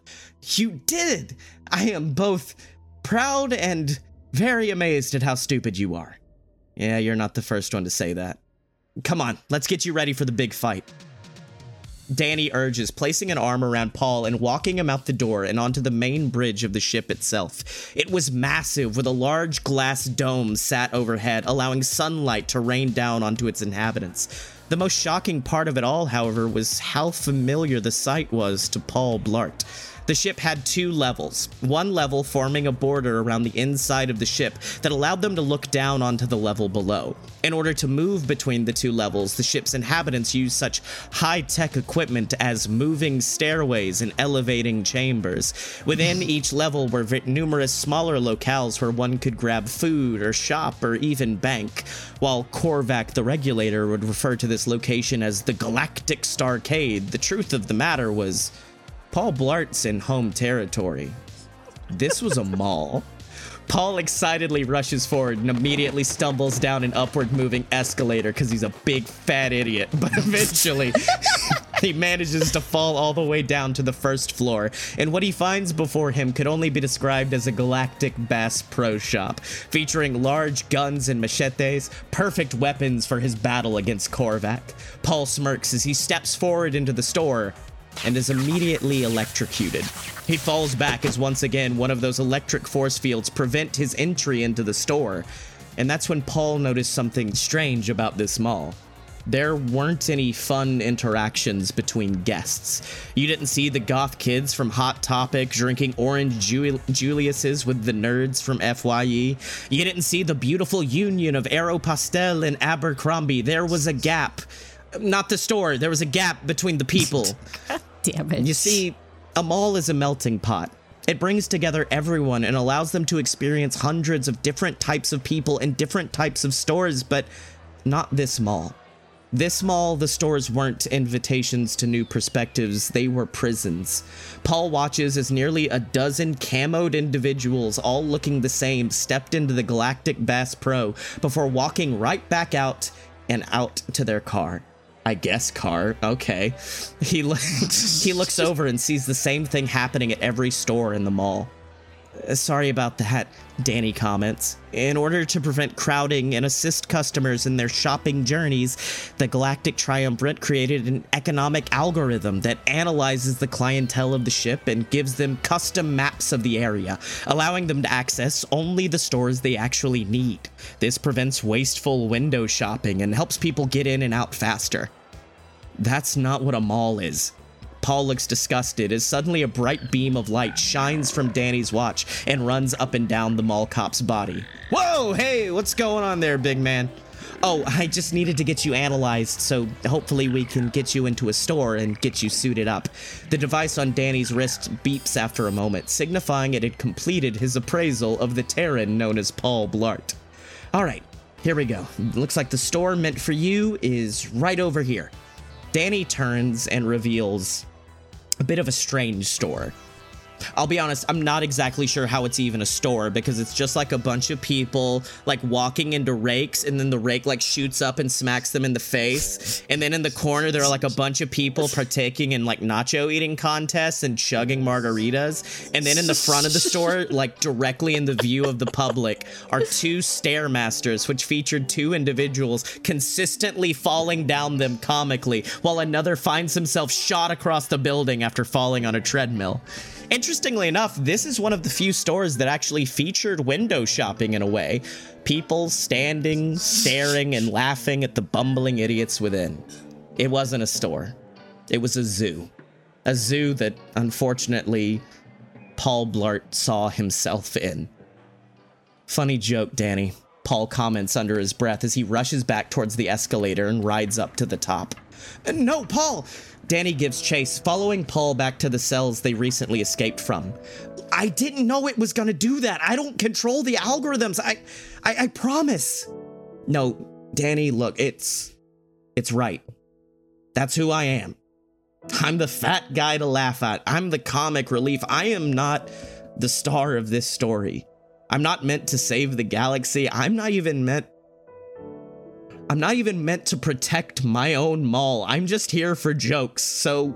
You did! I am both proud and very amazed at how stupid you are. Yeah, you're not the first one to say that. Come on, let's get you ready for the big fight. Danny urges, placing an arm around Paul and walking him out the door and onto the main bridge of the ship itself. It was massive, with a large glass dome sat overhead, allowing sunlight to rain down onto its inhabitants. The most shocking part of it all, however, was how familiar the sight was to Paul Blart. The ship had two levels, one level forming a border around the inside of the ship that allowed them to look down onto the level below. In order to move between the two levels, the ship's inhabitants used such high tech equipment as moving stairways and elevating chambers. Within each level were numerous smaller locales where one could grab food or shop or even bank, while Korvac the regulator would refer to this location as the Galactic Starcade. The truth of the matter was Paul Blart's in home territory. This was a mall. Paul excitedly rushes forward and immediately stumbles down an upward moving escalator because he's a big fat idiot. But eventually, he manages to fall all the way down to the first floor, and what he finds before him could only be described as a galactic Bass Pro Shop, featuring large guns and machetes, perfect weapons for his battle against Korvac. Paul smirks as he steps forward into the store, and is immediately electrocuted. He falls back as once again one of those electric force fields prevent his entry into the store. And that's when Paul noticed something strange about this mall. There weren't any fun interactions between guests. You didn't see the goth kids from Hot Topic drinking orange Ju- Julius's with the nerds from FYE. You didn't see the beautiful union of Aeropostale and Abercrombie. There was a gap not the store. There was a gap between the people. Damn it. You see, a mall is a melting pot. It brings together everyone and allows them to experience hundreds of different types of people in different types of stores, but not this mall. This mall, the stores weren't invitations to new perspectives, they were prisons. Paul watches as nearly a dozen camoed individuals, all looking the same, stepped into the Galactic Bass Pro before walking right back out and out to their car. I guess car. Okay. He lo- he looks over and sees the same thing happening at every store in the mall. Uh, sorry about that, Danny comments. In order to prevent crowding and assist customers in their shopping journeys, the Galactic Triumvirate created an economic algorithm that analyzes the clientele of the ship and gives them custom maps of the area, allowing them to access only the stores they actually need. This prevents wasteful window shopping and helps people get in and out faster. That's not what a mall is. Paul looks disgusted as suddenly a bright beam of light shines from Danny's watch and runs up and down the mall cop's body. Whoa, hey, what's going on there, big man? Oh, I just needed to get you analyzed, so hopefully we can get you into a store and get you suited up. The device on Danny's wrist beeps after a moment, signifying it had completed his appraisal of the Terran known as Paul Blart. All right, here we go. Looks like the store meant for you is right over here. Danny turns and reveals a bit of a strange store. I'll be honest, I'm not exactly sure how it's even a store because it's just like a bunch of people like walking into rakes and then the rake like shoots up and smacks them in the face. And then in the corner, there are like a bunch of people partaking in like nacho eating contests and chugging margaritas. And then in the front of the store, like directly in the view of the public, are two Stairmasters, which featured two individuals consistently falling down them comically while another finds himself shot across the building after falling on a treadmill. Interestingly enough, this is one of the few stores that actually featured window shopping in a way. People standing, staring, and laughing at the bumbling idiots within. It wasn't a store, it was a zoo. A zoo that, unfortunately, Paul Blart saw himself in. Funny joke, Danny. Paul comments under his breath as he rushes back towards the escalator and rides up to the top. No, Paul! Danny gives chase, following Paul back to the cells they recently escaped from. I didn't know it was gonna do that. I don't control the algorithms. I, I, I promise. No, Danny, look, it's, it's right. That's who I am. I'm the fat guy to laugh at. I'm the comic relief. I am not the star of this story. I'm not meant to save the galaxy. I'm not even meant I'm not even meant to protect my own mall. I'm just here for jokes. So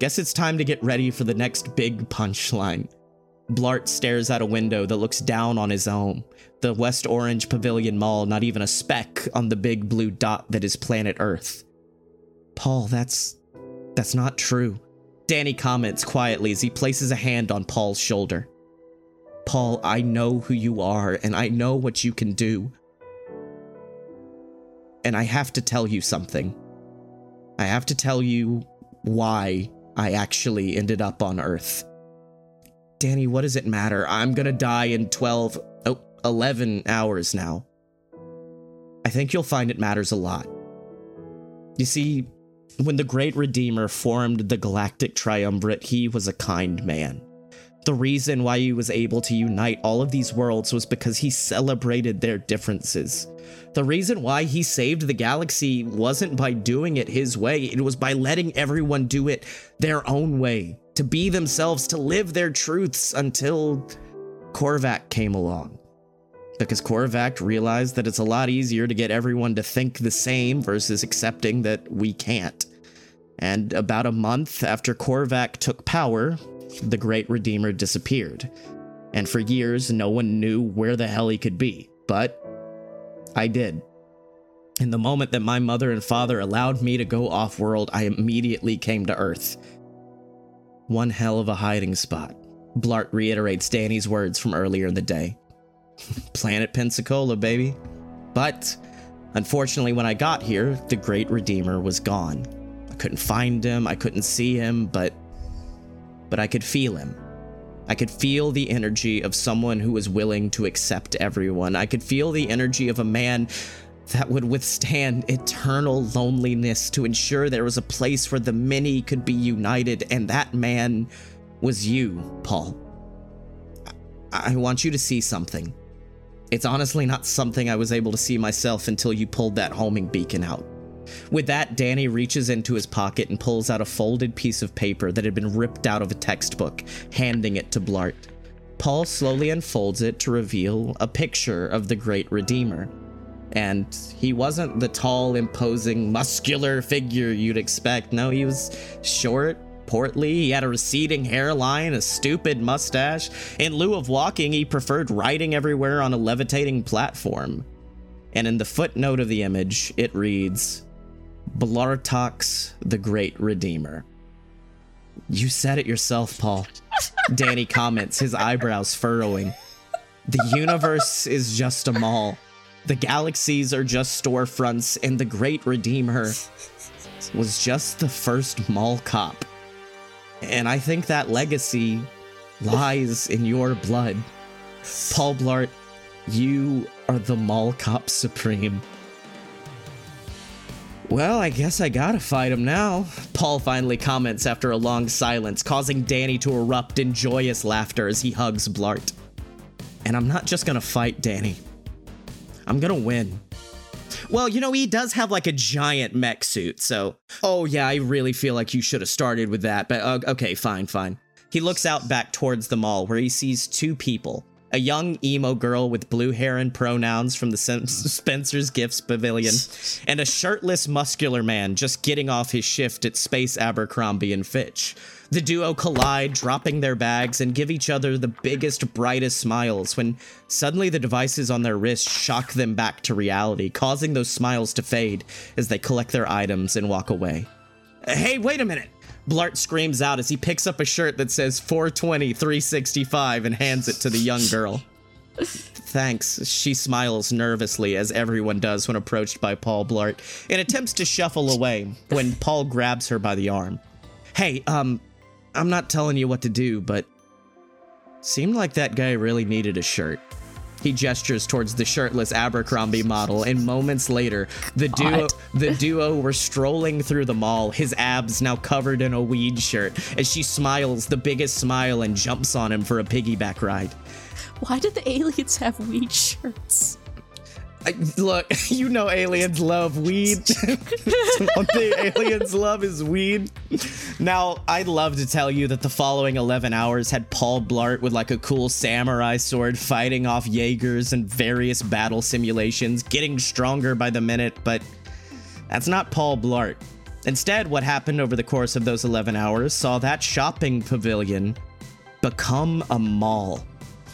Guess it's time to get ready for the next big punchline. Blart stares out a window that looks down on his home, the West Orange Pavilion Mall, not even a speck on the big blue dot that is planet Earth. Paul, that's. that's not true. Danny comments quietly as he places a hand on Paul's shoulder. Paul, I know who you are, and I know what you can do. And I have to tell you something. I have to tell you why I actually ended up on Earth. Danny, what does it matter? I'm gonna die in 12, oh, 11 hours now. I think you'll find it matters a lot. You see, when the Great Redeemer formed the Galactic Triumvirate, he was a kind man. The reason why he was able to unite all of these worlds was because he celebrated their differences. The reason why he saved the galaxy wasn't by doing it his way, it was by letting everyone do it their own way, to be themselves, to live their truths until Korvac came along. Because Korvac realized that it's a lot easier to get everyone to think the same versus accepting that we can't. And about a month after Korvac took power, the Great Redeemer disappeared. And for years, no one knew where the hell he could be. But I did. In the moment that my mother and father allowed me to go off world, I immediately came to Earth. One hell of a hiding spot. Blart reiterates Danny's words from earlier in the day. Planet Pensacola, baby. But unfortunately, when I got here, the Great Redeemer was gone. I couldn't find him, I couldn't see him, but but I could feel him. I could feel the energy of someone who was willing to accept everyone. I could feel the energy of a man that would withstand eternal loneliness to ensure there was a place where the many could be united, and that man was you, Paul. I, I want you to see something. It's honestly not something I was able to see myself until you pulled that homing beacon out. With that, Danny reaches into his pocket and pulls out a folded piece of paper that had been ripped out of a textbook, handing it to Blart. Paul slowly unfolds it to reveal a picture of the Great Redeemer. And he wasn't the tall, imposing, muscular figure you'd expect. No, he was short, portly, he had a receding hairline, a stupid mustache. In lieu of walking, he preferred riding everywhere on a levitating platform. And in the footnote of the image, it reads Blartox the Great Redeemer. You said it yourself, Paul. Danny comments, his eyebrows furrowing. The universe is just a mall. The galaxies are just storefronts, and the Great Redeemer was just the first mall cop. And I think that legacy lies in your blood. Paul Blart, you are the mall cop supreme. Well, I guess I gotta fight him now. Paul finally comments after a long silence, causing Danny to erupt in joyous laughter as he hugs Blart. And I'm not just gonna fight Danny, I'm gonna win. Well, you know, he does have like a giant mech suit, so. Oh, yeah, I really feel like you should have started with that, but uh, okay, fine, fine. He looks out back towards the mall where he sees two people a young emo girl with blue hair and pronouns from the Spencer's Gifts Pavilion, and a shirtless, muscular man just getting off his shift at Space Abercrombie and Fitch. The duo collide, dropping their bags, and give each other the biggest, brightest smiles when suddenly the devices on their wrists shock them back to reality, causing those smiles to fade as they collect their items and walk away. Hey, wait a minute! Blart screams out as he picks up a shirt that says 420 365 and hands it to the young girl. Thanks, she smiles nervously, as everyone does when approached by Paul Blart, and attempts to shuffle away when Paul grabs her by the arm. Hey, um, I'm not telling you what to do, but seemed like that guy really needed a shirt. He gestures towards the shirtless Abercrombie model, and moments later, the duo the duo were strolling through the mall, his abs now covered in a weed shirt, as she smiles the biggest smile and jumps on him for a piggyback ride. Why did the aliens have weed shirts? Look, you know aliens love weed. One thing aliens love is weed. Now, I'd love to tell you that the following 11 hours had Paul Blart with like a cool samurai sword fighting off Jaegers and various battle simulations, getting stronger by the minute, but that's not Paul Blart. Instead, what happened over the course of those 11 hours saw that shopping pavilion become a mall.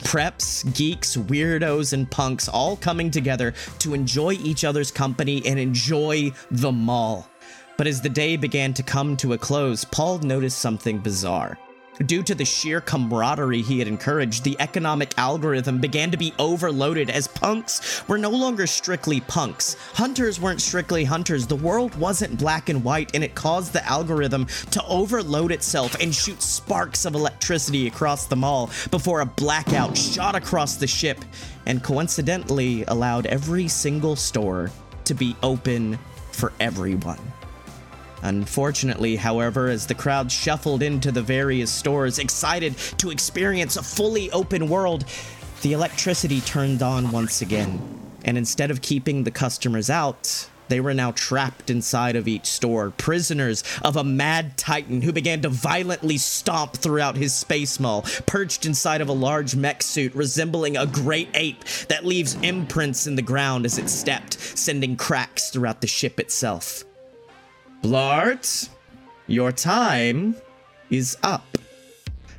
Preps, geeks, weirdos, and punks all coming together to enjoy each other's company and enjoy the mall. But as the day began to come to a close, Paul noticed something bizarre. Due to the sheer camaraderie he had encouraged, the economic algorithm began to be overloaded as punks were no longer strictly punks. Hunters weren't strictly hunters. The world wasn't black and white, and it caused the algorithm to overload itself and shoot sparks of electricity across the mall before a blackout shot across the ship and coincidentally allowed every single store to be open for everyone. Unfortunately, however, as the crowd shuffled into the various stores, excited to experience a fully open world, the electricity turned on once again. And instead of keeping the customers out, they were now trapped inside of each store, prisoners of a mad titan who began to violently stomp throughout his space mall, perched inside of a large mech suit resembling a great ape that leaves imprints in the ground as it stepped, sending cracks throughout the ship itself. Blart, your time is up.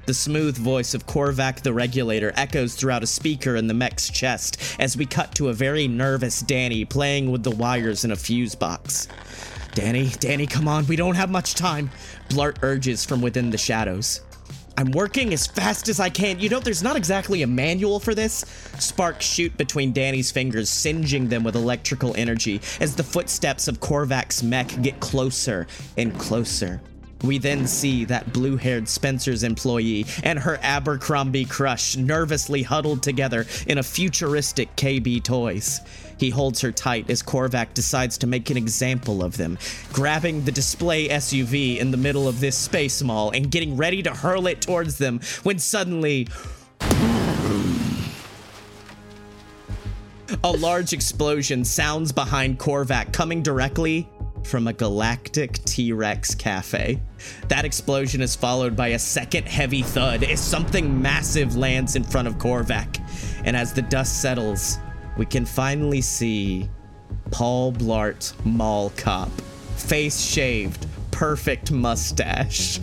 The smooth voice of Korvac the Regulator echoes throughout a speaker in the mech's chest as we cut to a very nervous Danny playing with the wires in a fuse box. Danny, Danny, come on, we don't have much time, Blart urges from within the shadows. I'm working as fast as I can. You know, there's not exactly a manual for this. Sparks shoot between Danny's fingers, singeing them with electrical energy as the footsteps of Korvac's mech get closer and closer. We then see that blue haired Spencer's employee and her Abercrombie crush nervously huddled together in a futuristic KB Toys. He holds her tight as Korvac decides to make an example of them, grabbing the display SUV in the middle of this space mall and getting ready to hurl it towards them when suddenly. A large explosion sounds behind Korvac, coming directly from a galactic T Rex cafe. That explosion is followed by a second heavy thud as something massive lands in front of Korvac. And as the dust settles, we can finally see Paul Blart Mall Cop. Face shaved, perfect mustache.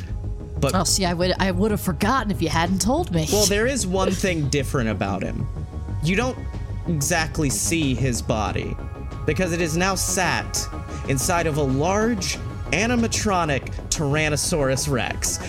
But Oh, see, I would I would have forgotten if you hadn't told me. well, there is one thing different about him. You don't exactly see his body because it is now sat inside of a large animatronic Tyrannosaurus Rex.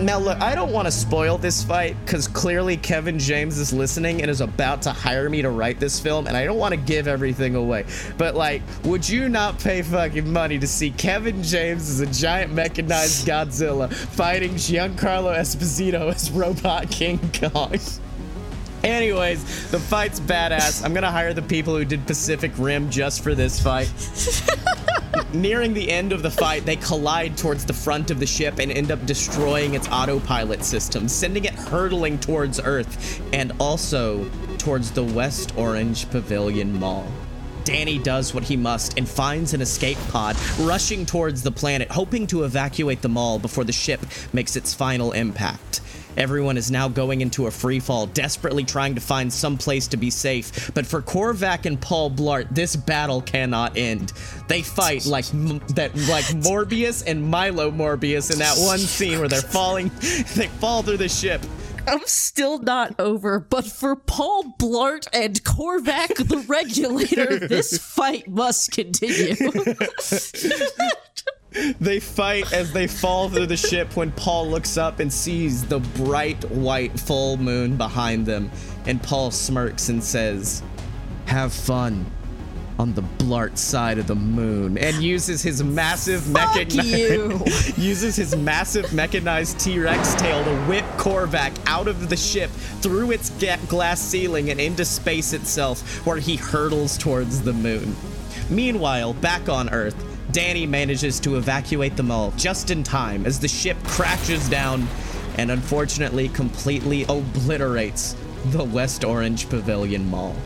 Now, look, I don't want to spoil this fight because clearly Kevin James is listening and is about to hire me to write this film, and I don't want to give everything away. But, like, would you not pay fucking money to see Kevin James as a giant mechanized Godzilla fighting Giancarlo Esposito as Robot King Kong? Anyways, the fight's badass. I'm gonna hire the people who did Pacific Rim just for this fight. Nearing the end of the fight, they collide towards the front of the ship and end up destroying its autopilot system, sending it hurtling towards Earth and also towards the West Orange Pavilion Mall. Danny does what he must and finds an escape pod, rushing towards the planet, hoping to evacuate the mall before the ship makes its final impact. Everyone is now going into a free fall, desperately trying to find some place to be safe. But for Korvac and Paul Blart, this battle cannot end. They fight like m- that, like Morbius and Milo Morbius in that one scene where they're falling, they fall through the ship. I'm still not over, but for Paul Blart and Korvac the Regulator, this fight must continue. They fight as they fall through the ship when Paul looks up and sees the bright white full moon behind them. And Paul smirks and says, Have fun on the Blart side of the moon. And uses his massive you. uses his massive mechanized T-Rex tail to whip Korvac out of the ship through its glass ceiling and into space itself, where he hurtles towards the moon. Meanwhile, back on Earth, Danny manages to evacuate the mall just in time as the ship crashes down and unfortunately completely obliterates the West Orange Pavilion Mall.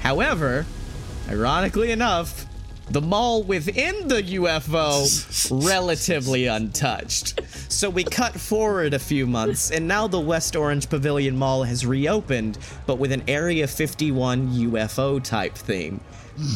However, ironically enough, the mall within the UFO relatively untouched. So we cut forward a few months, and now the West Orange Pavilion Mall has reopened, but with an Area 51 UFO type theme.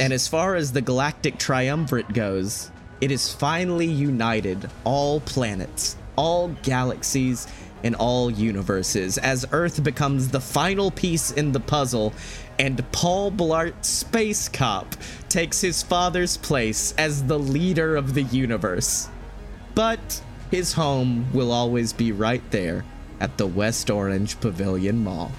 And as far as the galactic triumvirate goes, it is finally united all planets, all galaxies, and all universes as Earth becomes the final piece in the puzzle and Paul Blart Space Cop takes his father's place as the leader of the universe. But his home will always be right there at the West Orange Pavilion Mall.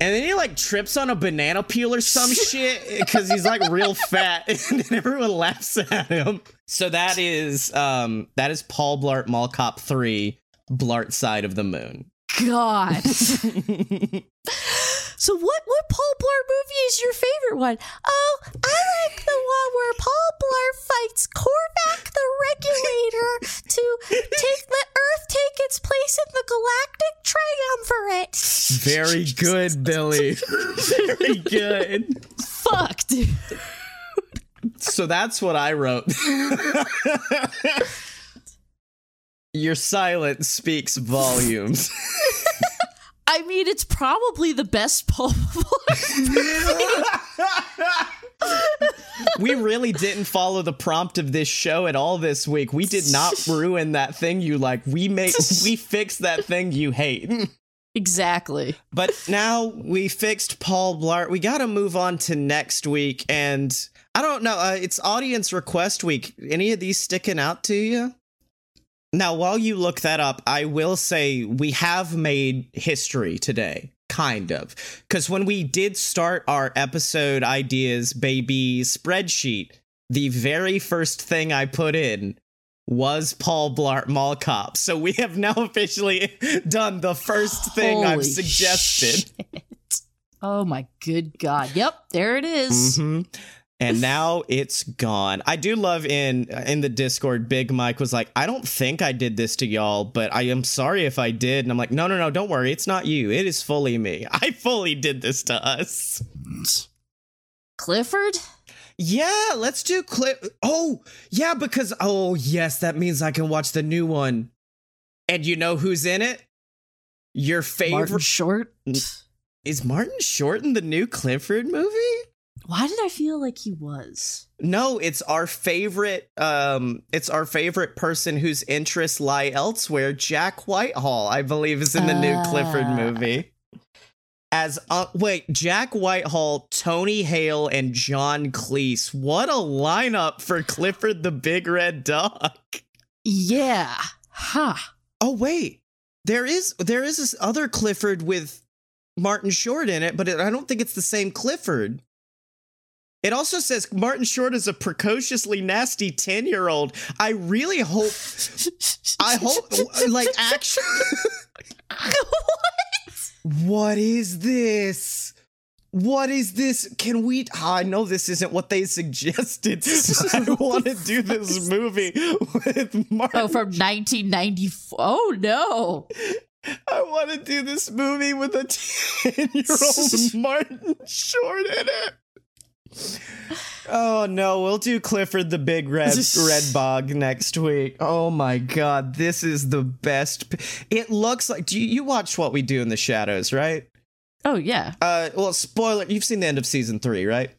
And then he like trips on a banana peel or some shit because he's like real fat, and then everyone laughs at him. So that is um that is Paul Blart Mall Cop Three, Blart Side of the Moon. God. so what what Paul Blart movie is your favorite one? Oh, I like the one where Paul Blart fights Korvac the regulator to take let Earth take its place in the galactic triumvirate. Very good, Billy. Very good. Fuck, dude. So that's what I wrote. Your silence speaks volumes. I mean, it's probably the best Paul we really didn't follow the prompt of this show at all this week. We did not ruin that thing you like. We made we fixed that thing you hate. Exactly. But now we fixed Paul Blart. We got to move on to next week and I don't know, uh, it's audience request week. Any of these sticking out to you? Now, while you look that up, I will say we have made history today, kind of. Because when we did start our episode ideas baby spreadsheet, the very first thing I put in was Paul Blart Mall Cop. So we have now officially done the first thing I've suggested. shit. Oh my good god. Yep, there it is. Mhm. And now it's gone. I do love in uh, in the Discord. Big Mike was like, "I don't think I did this to y'all, but I am sorry if I did." And I'm like, "No, no, no, don't worry. It's not you. It is fully me. I fully did this to us." Clifford? Yeah, let's do clip. Oh, yeah, because oh yes, that means I can watch the new one. And you know who's in it? Your favorite Martin Short? is Martin Short in the new Clifford movie? Why did I feel like he was? No, it's our favorite um it's our favorite person whose interests lie elsewhere, Jack Whitehall, I believe is in the new Clifford Ah. movie. As uh, wait, Jack Whitehall, Tony Hale and John Cleese. What a lineup for Clifford the Big Red Dog. Yeah. Huh. Oh wait. There is there is this other Clifford with Martin Short in it, but it, I don't think it's the same Clifford. It also says Martin Short is a precociously nasty 10 year old. I really hope, I hope, like, actually. what? what is this? What is this? Can we? ah, I know this isn't what they suggested. I want to do this movie with Martin. Oh, from 1994. Oh, no. I want to do this movie with a 10 year old Martin Short in it. Oh no, we'll do Clifford the Big Red Red Bog next week. Oh my god, this is the best. It looks like do you, you watch What We Do in the Shadows, right? Oh, yeah. Uh well, spoiler, you've seen the end of season 3, right?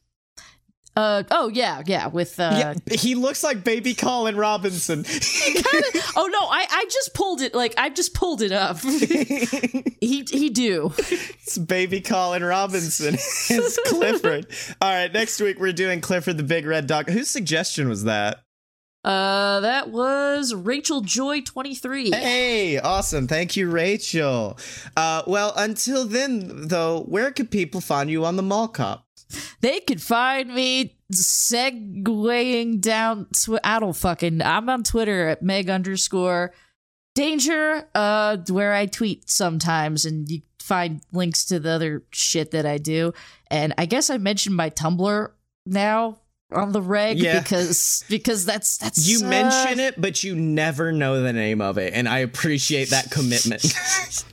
Uh, oh, yeah, yeah. With, uh, yeah, he looks like baby Colin Robinson. oh, no, I, I just pulled it, like, I just pulled it up. he, he do. It's baby Colin Robinson. it's Clifford. All right, next week we're doing Clifford the Big Red Dog. Whose suggestion was that? Uh, that was Rachel Joy 23. Hey, awesome. Thank you, Rachel. Uh, well, until then, though, where could people find you on the Mall Cop? They could find me segueing down. Tw- I don't fucking. I'm on Twitter at Meg underscore danger, uh, where I tweet sometimes, and you find links to the other shit that I do. And I guess I mentioned my Tumblr now on the reg Yeah. because because that's that's You uh, mention it, but you never know the name of it, and I appreciate that commitment.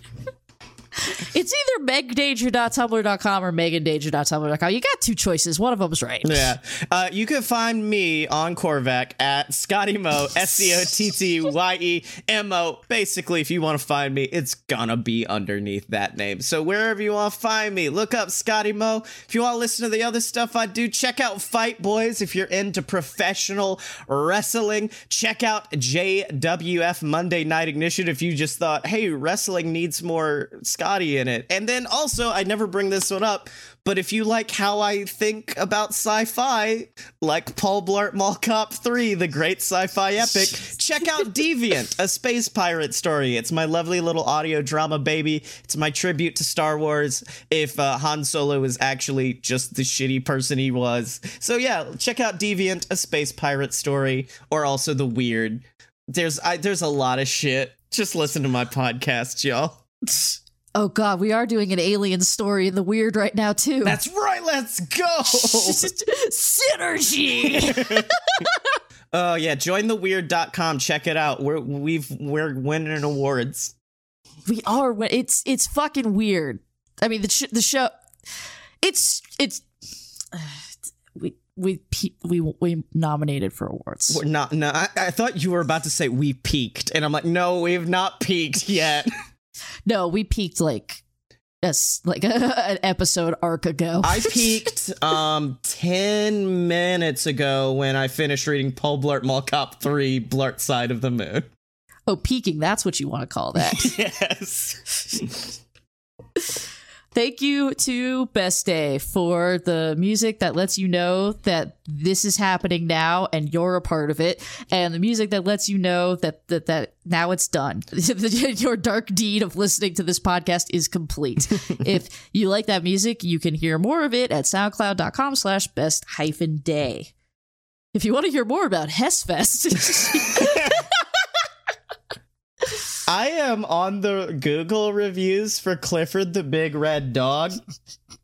Megdanger.tumblr.com or megandanger.tumblr.com. You got two choices. One of them's right. Yeah. Uh, you can find me on Korvac at Scotty Mo, S C O T T Y E M O. Basically, if you want to find me, it's gonna be underneath that name. So wherever you want to find me, look up Scotty Mo. If you want to listen to the other stuff I do, check out Fight Boys. If you're into professional wrestling, check out JWF Monday Night Ignition. If you just thought, hey, wrestling needs more Scotty in it. And then also, I never bring this one up, but if you like how I think about sci-fi, like Paul Blart Mall Cop 3, the great sci-fi epic, check out Deviant, a space pirate story. It's my lovely little audio drama baby. It's my tribute to Star Wars if uh, Han Solo is actually just the shitty person he was. So yeah, check out Deviant, a space pirate story, or also The Weird. There's I, there's a lot of shit. Just listen to my podcast, y'all. Oh god, we are doing an alien story in the weird right now too. That's right. Let's go. synergy. Oh yeah, jointheweird.com. Check it out. We're we've we're winning awards. we are. It's it's fucking weird. I mean the sh- the show. It's it's. we we pe- we we nominated for awards. We're not. No, I, I thought you were about to say we peaked, and I'm like, no, we've not peaked yet. No, we peaked like yes, like an episode arc ago. I peaked um ten minutes ago when I finished reading Paul Blart Mall Cop Three, Blart Side of the Moon. oh, peaking. That's what you want to call that. Yes. Thank you to Best Day for the music that lets you know that this is happening now and you're a part of it, and the music that lets you know that that, that now it's done. Your dark deed of listening to this podcast is complete. if you like that music, you can hear more of it at soundcloud.com slash best hyphen day. If you want to hear more about Hessfest, I am on the Google reviews for Clifford the Big Red Dog,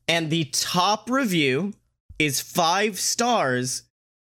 and the top review is five stars,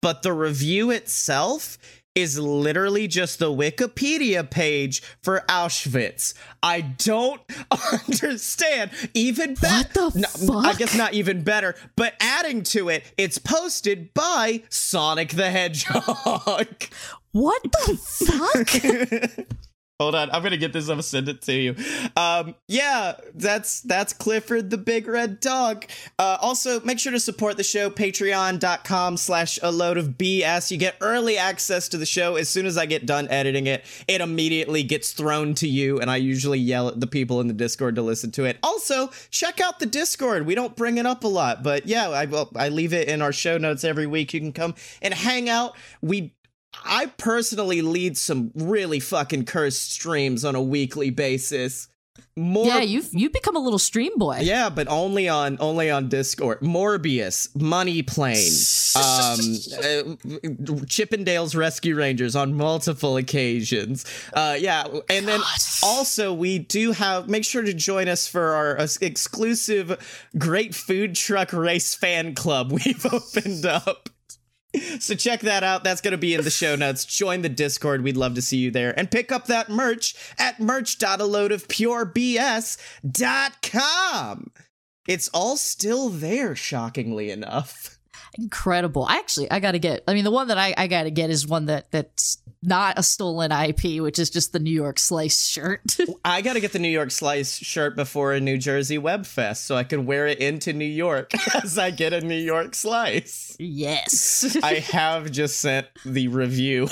but the review itself is literally just the Wikipedia page for Auschwitz. I don't understand. Even better. The I guess not even better, but adding to it, it's posted by Sonic the Hedgehog. what the fuck? Hold on, I'm gonna get this. I'm gonna send it to you. Um, yeah, that's that's Clifford the Big Red Dog. Uh, also, make sure to support the show. Patreon.com slash a load of BS. You get early access to the show as soon as I get done editing it. It immediately gets thrown to you, and I usually yell at the people in the Discord to listen to it. Also, check out the Discord. We don't bring it up a lot, but yeah, I I leave it in our show notes every week. You can come and hang out. We I personally lead some really fucking cursed streams on a weekly basis. More yeah, you've you've become a little stream boy. yeah, but only on only on Discord. Morbius, Money Plane, um, uh, Chippendales Rescue Rangers on multiple occasions. Uh, yeah, and then God. also we do have. Make sure to join us for our uh, exclusive Great Food Truck Race fan club we've opened up. So check that out. That's going to be in the show notes. Join the Discord. We'd love to see you there. And pick up that merch at merch.aloadofpurebs.com. It's all still there, shockingly enough. Incredible. I actually I gotta get. I mean, the one that I, I gotta get is one that that's not a stolen IP, which is just the New York Slice shirt. I got to get the New York Slice shirt before a New Jersey Web Fest so I can wear it into New York as I get a New York Slice. yes. I have just sent the review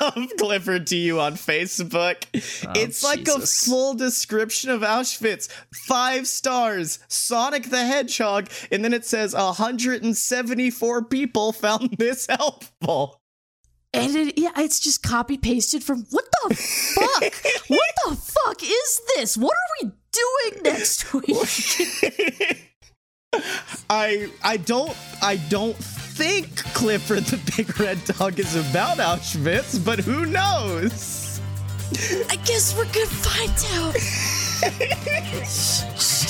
of Clifford to you on Facebook. Oh, it's like a full description of Auschwitz. Five stars, Sonic the Hedgehog, and then it says 174 people found this helpful. and it, yeah, it's just copy pasted from what the fuck? what the fuck is this? What are we doing next week? I I don't I don't think Clifford the Big Red Dog is about Auschwitz, but who knows? I guess we're gonna find out.